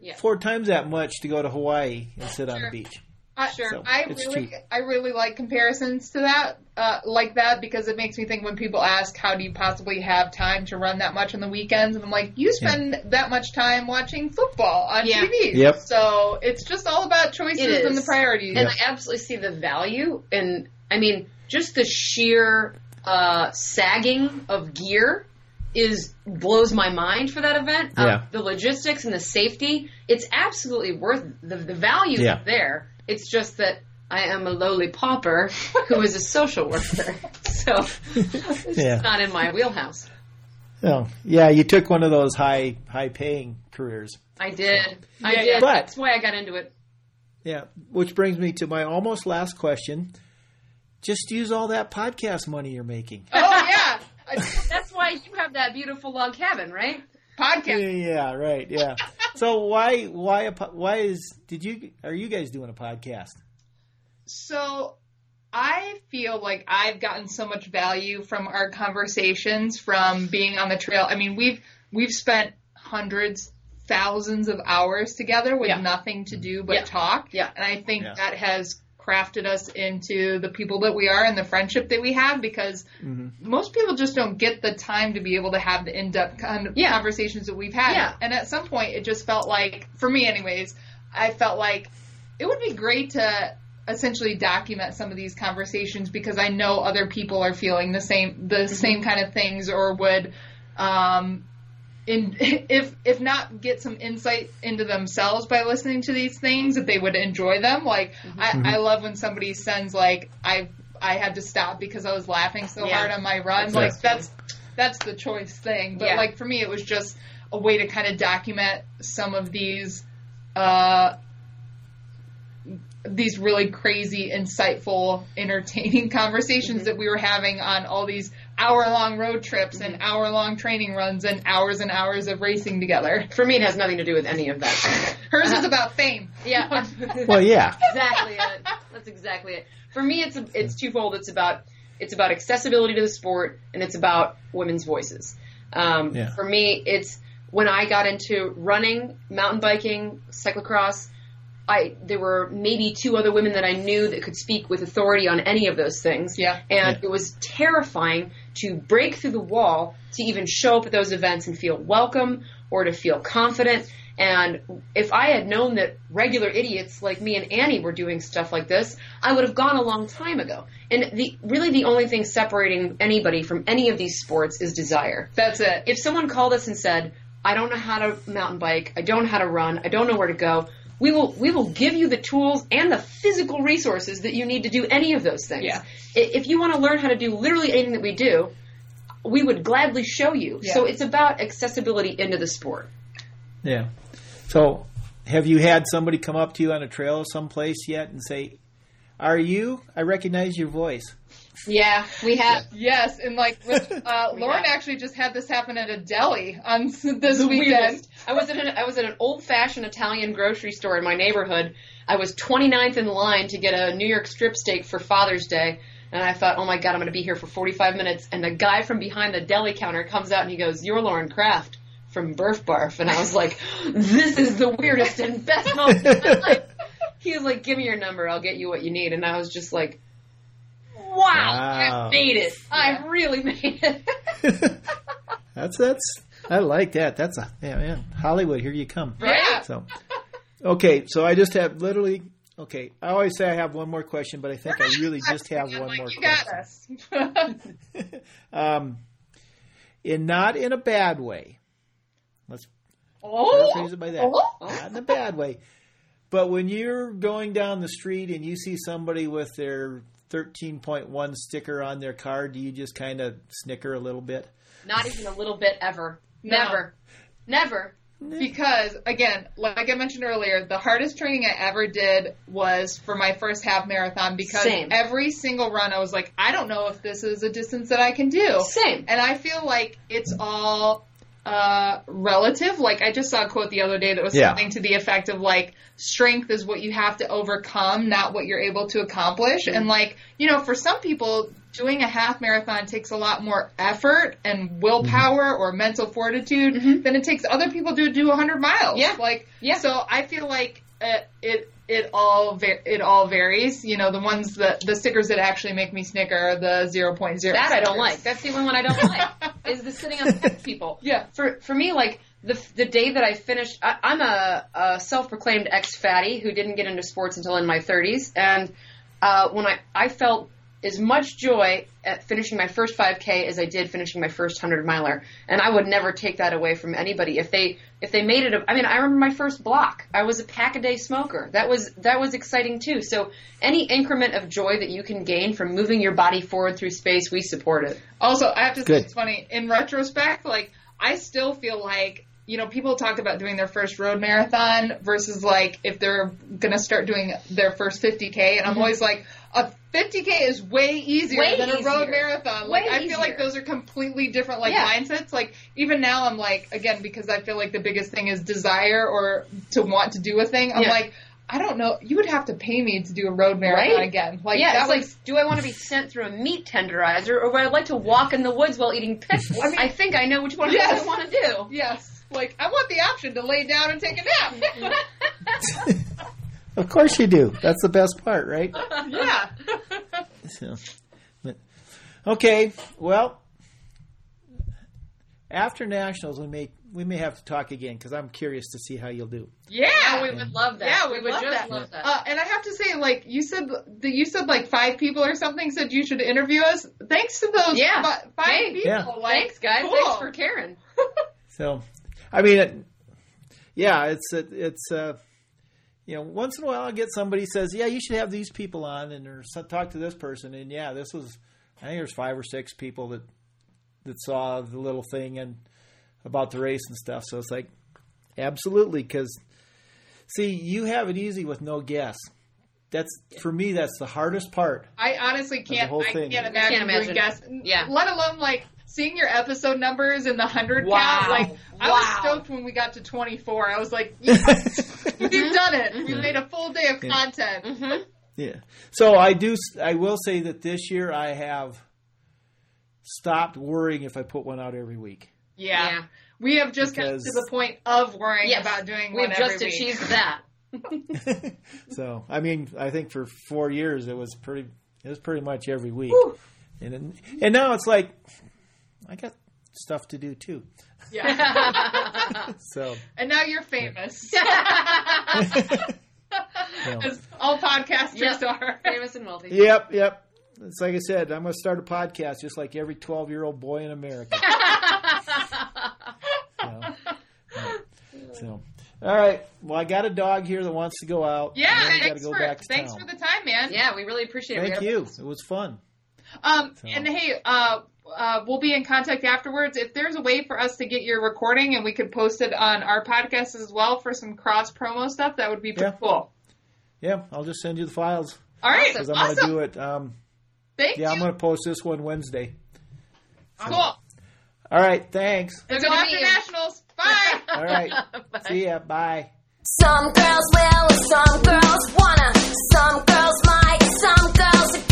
Yeah. four times that much to go to Hawaii and sit on the Sure. beach. I, So, I really, cheap. I really like comparisons to that, uh, like that, because it makes me think when people ask, "How do you possibly have time to run that much on the weekends?" and I'm like, "You spend that much time watching football on Yeah. TV." Yep. So it's just all about choices and the priorities. And I absolutely see the value and I mean, just the sheer uh, sagging of gear is blows my mind for that event. Uh, Yeah. the logistics and the safety, it's absolutely worth the the value Yeah. there. It's just that I am a lowly pauper who is a social worker, so it's Yeah. just not in my wheelhouse. Oh, yeah, you took one of those high high paying careers. I did, I Yeah, did. But- That's why I got into it. Yeah, which brings me to my almost last question. Just use all that podcast money you're making. oh yeah, That's why you have that beautiful log cabin, right? podcast. Yeah, right. Yeah. so why why a why is did you are you guys doing a podcast? So I feel like I've gotten so much value from our conversations from being on the trail. I mean, we've we've spent hundreds, thousands of hours together with Yeah. nothing to do but Yeah. talk. Yeah. And I think Yeah. that has crafted us into the people that we are and the friendship that we have because most people just don't get the time to be able to have the in-depth kind of Yeah. conversations that we've had. Yeah. And at some point it just felt like for me anyways, I felt like it would be great to essentially document some of these conversations because I know other people are feeling the same the same kind of things or would um in if if not get some insight into themselves by listening to these things that they would enjoy them like I, I love when somebody sends like I I had to stop because I was laughing so Yeah. hard on my run That's like awesome. that's that's the choice thing but Yeah. like for me it was just a way to kind of document some of these uh these really crazy, insightful, entertaining conversations that we were having on all these hour long road trips and hour long training runs and hours and hours of racing together. For me, it has nothing to do with any of that. Hers is about fame. Yeah. Well, yeah. exactly it. That's exactly it. For me, it's a, it's twofold. It's about it's about accessibility to the sport, and it's about women's voices. Um, Yeah. For me, it's when I got into running, mountain biking, cyclocross. I there were maybe two other women that I knew that could speak with authority on any of those things. Yeah. And Yeah. it was terrifying to break through the wall to even show up at those events and feel welcome or to feel confident. And if I had known that regular idiots like me and Annie were doing stuff like this, I would have gone a long time ago. And the really the only thing separating anybody from any of these sports is desire. That's it. If someone called us and said, "I don't know how to mountain bike, I don't know how to run, I don't know where to go," we will we will give you the tools and the physical resources that you need to do any of those things. Yeah. If you want to learn how to do literally anything that we do, we would gladly show you. Yeah. So it's about accessibility into the sport. Yeah. So, have you had somebody come up to you on a trail someplace yet and say, "Are you? I recognize your voice." Yeah, we have. Yes, and like with, uh, We Lauren have. actually just had this happen at a deli on this The weekend. weirdest. I was at an, I was at an old fashioned Italian grocery store in my neighborhood. I was 29th in line to get a New York strip steak for Father's Day. And I thought, oh my God, I'm going to be here for 45 minutes. And the guy from behind the deli counter comes out and he goes, You're Lauren Kraft from Burf Barf. And I was like, This is the weirdest and best moment life. He was like, Give me your number. I'll get you what you need. And I was just like, Wow, Wow. I made it. I really made it. That's that's. I like that. That's a yeah, man. Hollywood, here you come. Yeah. So, okay. So I just have literally. Okay, I always say I have one more question, but I think I really just have one like, more question. got us. Um, in not in a bad way. Let's oh, phrase it by that. Oh. Not in a bad way. But when you're going down the street and you see somebody with their 13.1 sticker on their car, do you just kind of snicker a little bit? Not even a little bit ever. No. Never. Never. Because again, like I mentioned earlier, the hardest training I ever did was for my first half marathon because Same. every single run I was like, I don't know if this is a distance that I can do. Same. And I feel like it's all uh relative. Like I just saw a quote the other day that was Yeah. something to the effect of like strength is what you have to overcome, not what you're able to accomplish. Mm-hmm. And like, you know, for some people doing a half marathon takes a lot more effort and willpower mm-hmm. or mental fortitude mm-hmm. than it takes other people to do 100 miles. Yeah. Like Yeah. so I feel like uh, it it all it all varies. You know, the ones that the stickers that actually make me snicker are the 0.0. That I don't like. That's the only one I don't like. is the sitting on the people. Yeah. For for me, like the the day that I finished, I, I'm a, a self-proclaimed ex-fatty who didn't get into sports until in my 30s, and uh, when I I felt as much joy at finishing my first 5K as I did finishing my first 100 miler, and I would never take that away from anybody. If they if they made it, a, I mean, I remember my first block. I was a pack a day smoker. That was that was exciting too. So any increment of joy that you can gain from moving your body forward through space, we support it. Also, I have to say it's funny. In retrospect, like I still feel like you know people talk about doing their first road marathon versus like if they're gonna start doing their first 50k, and I'm mm-hmm. always like. A 50k is way easier Way than a road easier. marathon. Way Like I feel like those are completely different like Yeah. mindsets. Like even now I'm like again because I feel like the biggest thing is desire or to want to do a thing. I'm Yeah. like I don't know. You would have to pay me to do a road marathon Right? again. Like yeah, it's was like, do I want to be sent through a meat tenderizer, or would I like to walk in the woods while eating pickles? I mean- I think I know which one Yes. I want to do. yes. Like I want the option to lay down and take a nap. Mm-hmm. Of course you do. That's the best part, right? yeah. So, but- okay, well, after nationals, we may we may have to talk again because I'm curious to see how you'll do. Yeah. Yeah, we would love that. Yeah, we, We would love just that. love that. Uh, and I have to say, like you said, that you said like five people or something said you should interview us. Thanks to those Yeah. fi- five Hey. people. Yeah. Like, Thanks, guys. cool. Thanks for caring. So, I mean, it, yeah, it's it's uh, you know, once in a while I get somebody says, yeah, you should have these people on, and or talk to this person, and yeah, this was I think there's five or six people that that saw the little thing and about the race and stuff. So it's like, absolutely, because see, you have it easy with no guests. That's for me. That's the hardest part. I honestly can't. I can't imagine, Can't imagine. doing guests. Yeah. Let alone like seeing your episode numbers in the hundred Wow. count. Like I was stoked when we got to twenty four. I was like, yes, we've done it. We've made a full day of content. Mm-hmm. Yeah. So I do. I will say that this year I have stopped worrying if I put one out every week. Yeah. Yeah. We have just gotten Because- to the point of worrying Yes. about doing We've just every week. achieved that. so I mean, I think for four years it was pretty. It was pretty much every week, and then, and now it's like I got stuff to do too. Yeah. So and now you're famous. you. As all podcasters Yep. are. Famous and wealthy. Yep, yep. It's like I said. I'm going to start a podcast just like every 12 year old boy in America. So, so, all right. Well, I got a dog here that wants to go out. Yeah, and then we got to thanks, go for, back to thanks town. for the time, man. Yeah, we really appreciate it. Thank you. It was fun. Um, So- and hey, uh, uh, we'll be in contact afterwards. If there's a way for us to get your recording and we could post it on our podcast as well for some cross promo stuff, that would be pretty Yeah. cool. Yeah, I'll just send you the files All right, because I'm awesome. going to do it. Um, Thank yeah, I'm going to post this one Wednesday. Cool. All right. Thanks. Let's Good go to after nationals. Bye. All right. Bye. See ya. Bye. Some girls will, some girls wanna, some girls might, some girls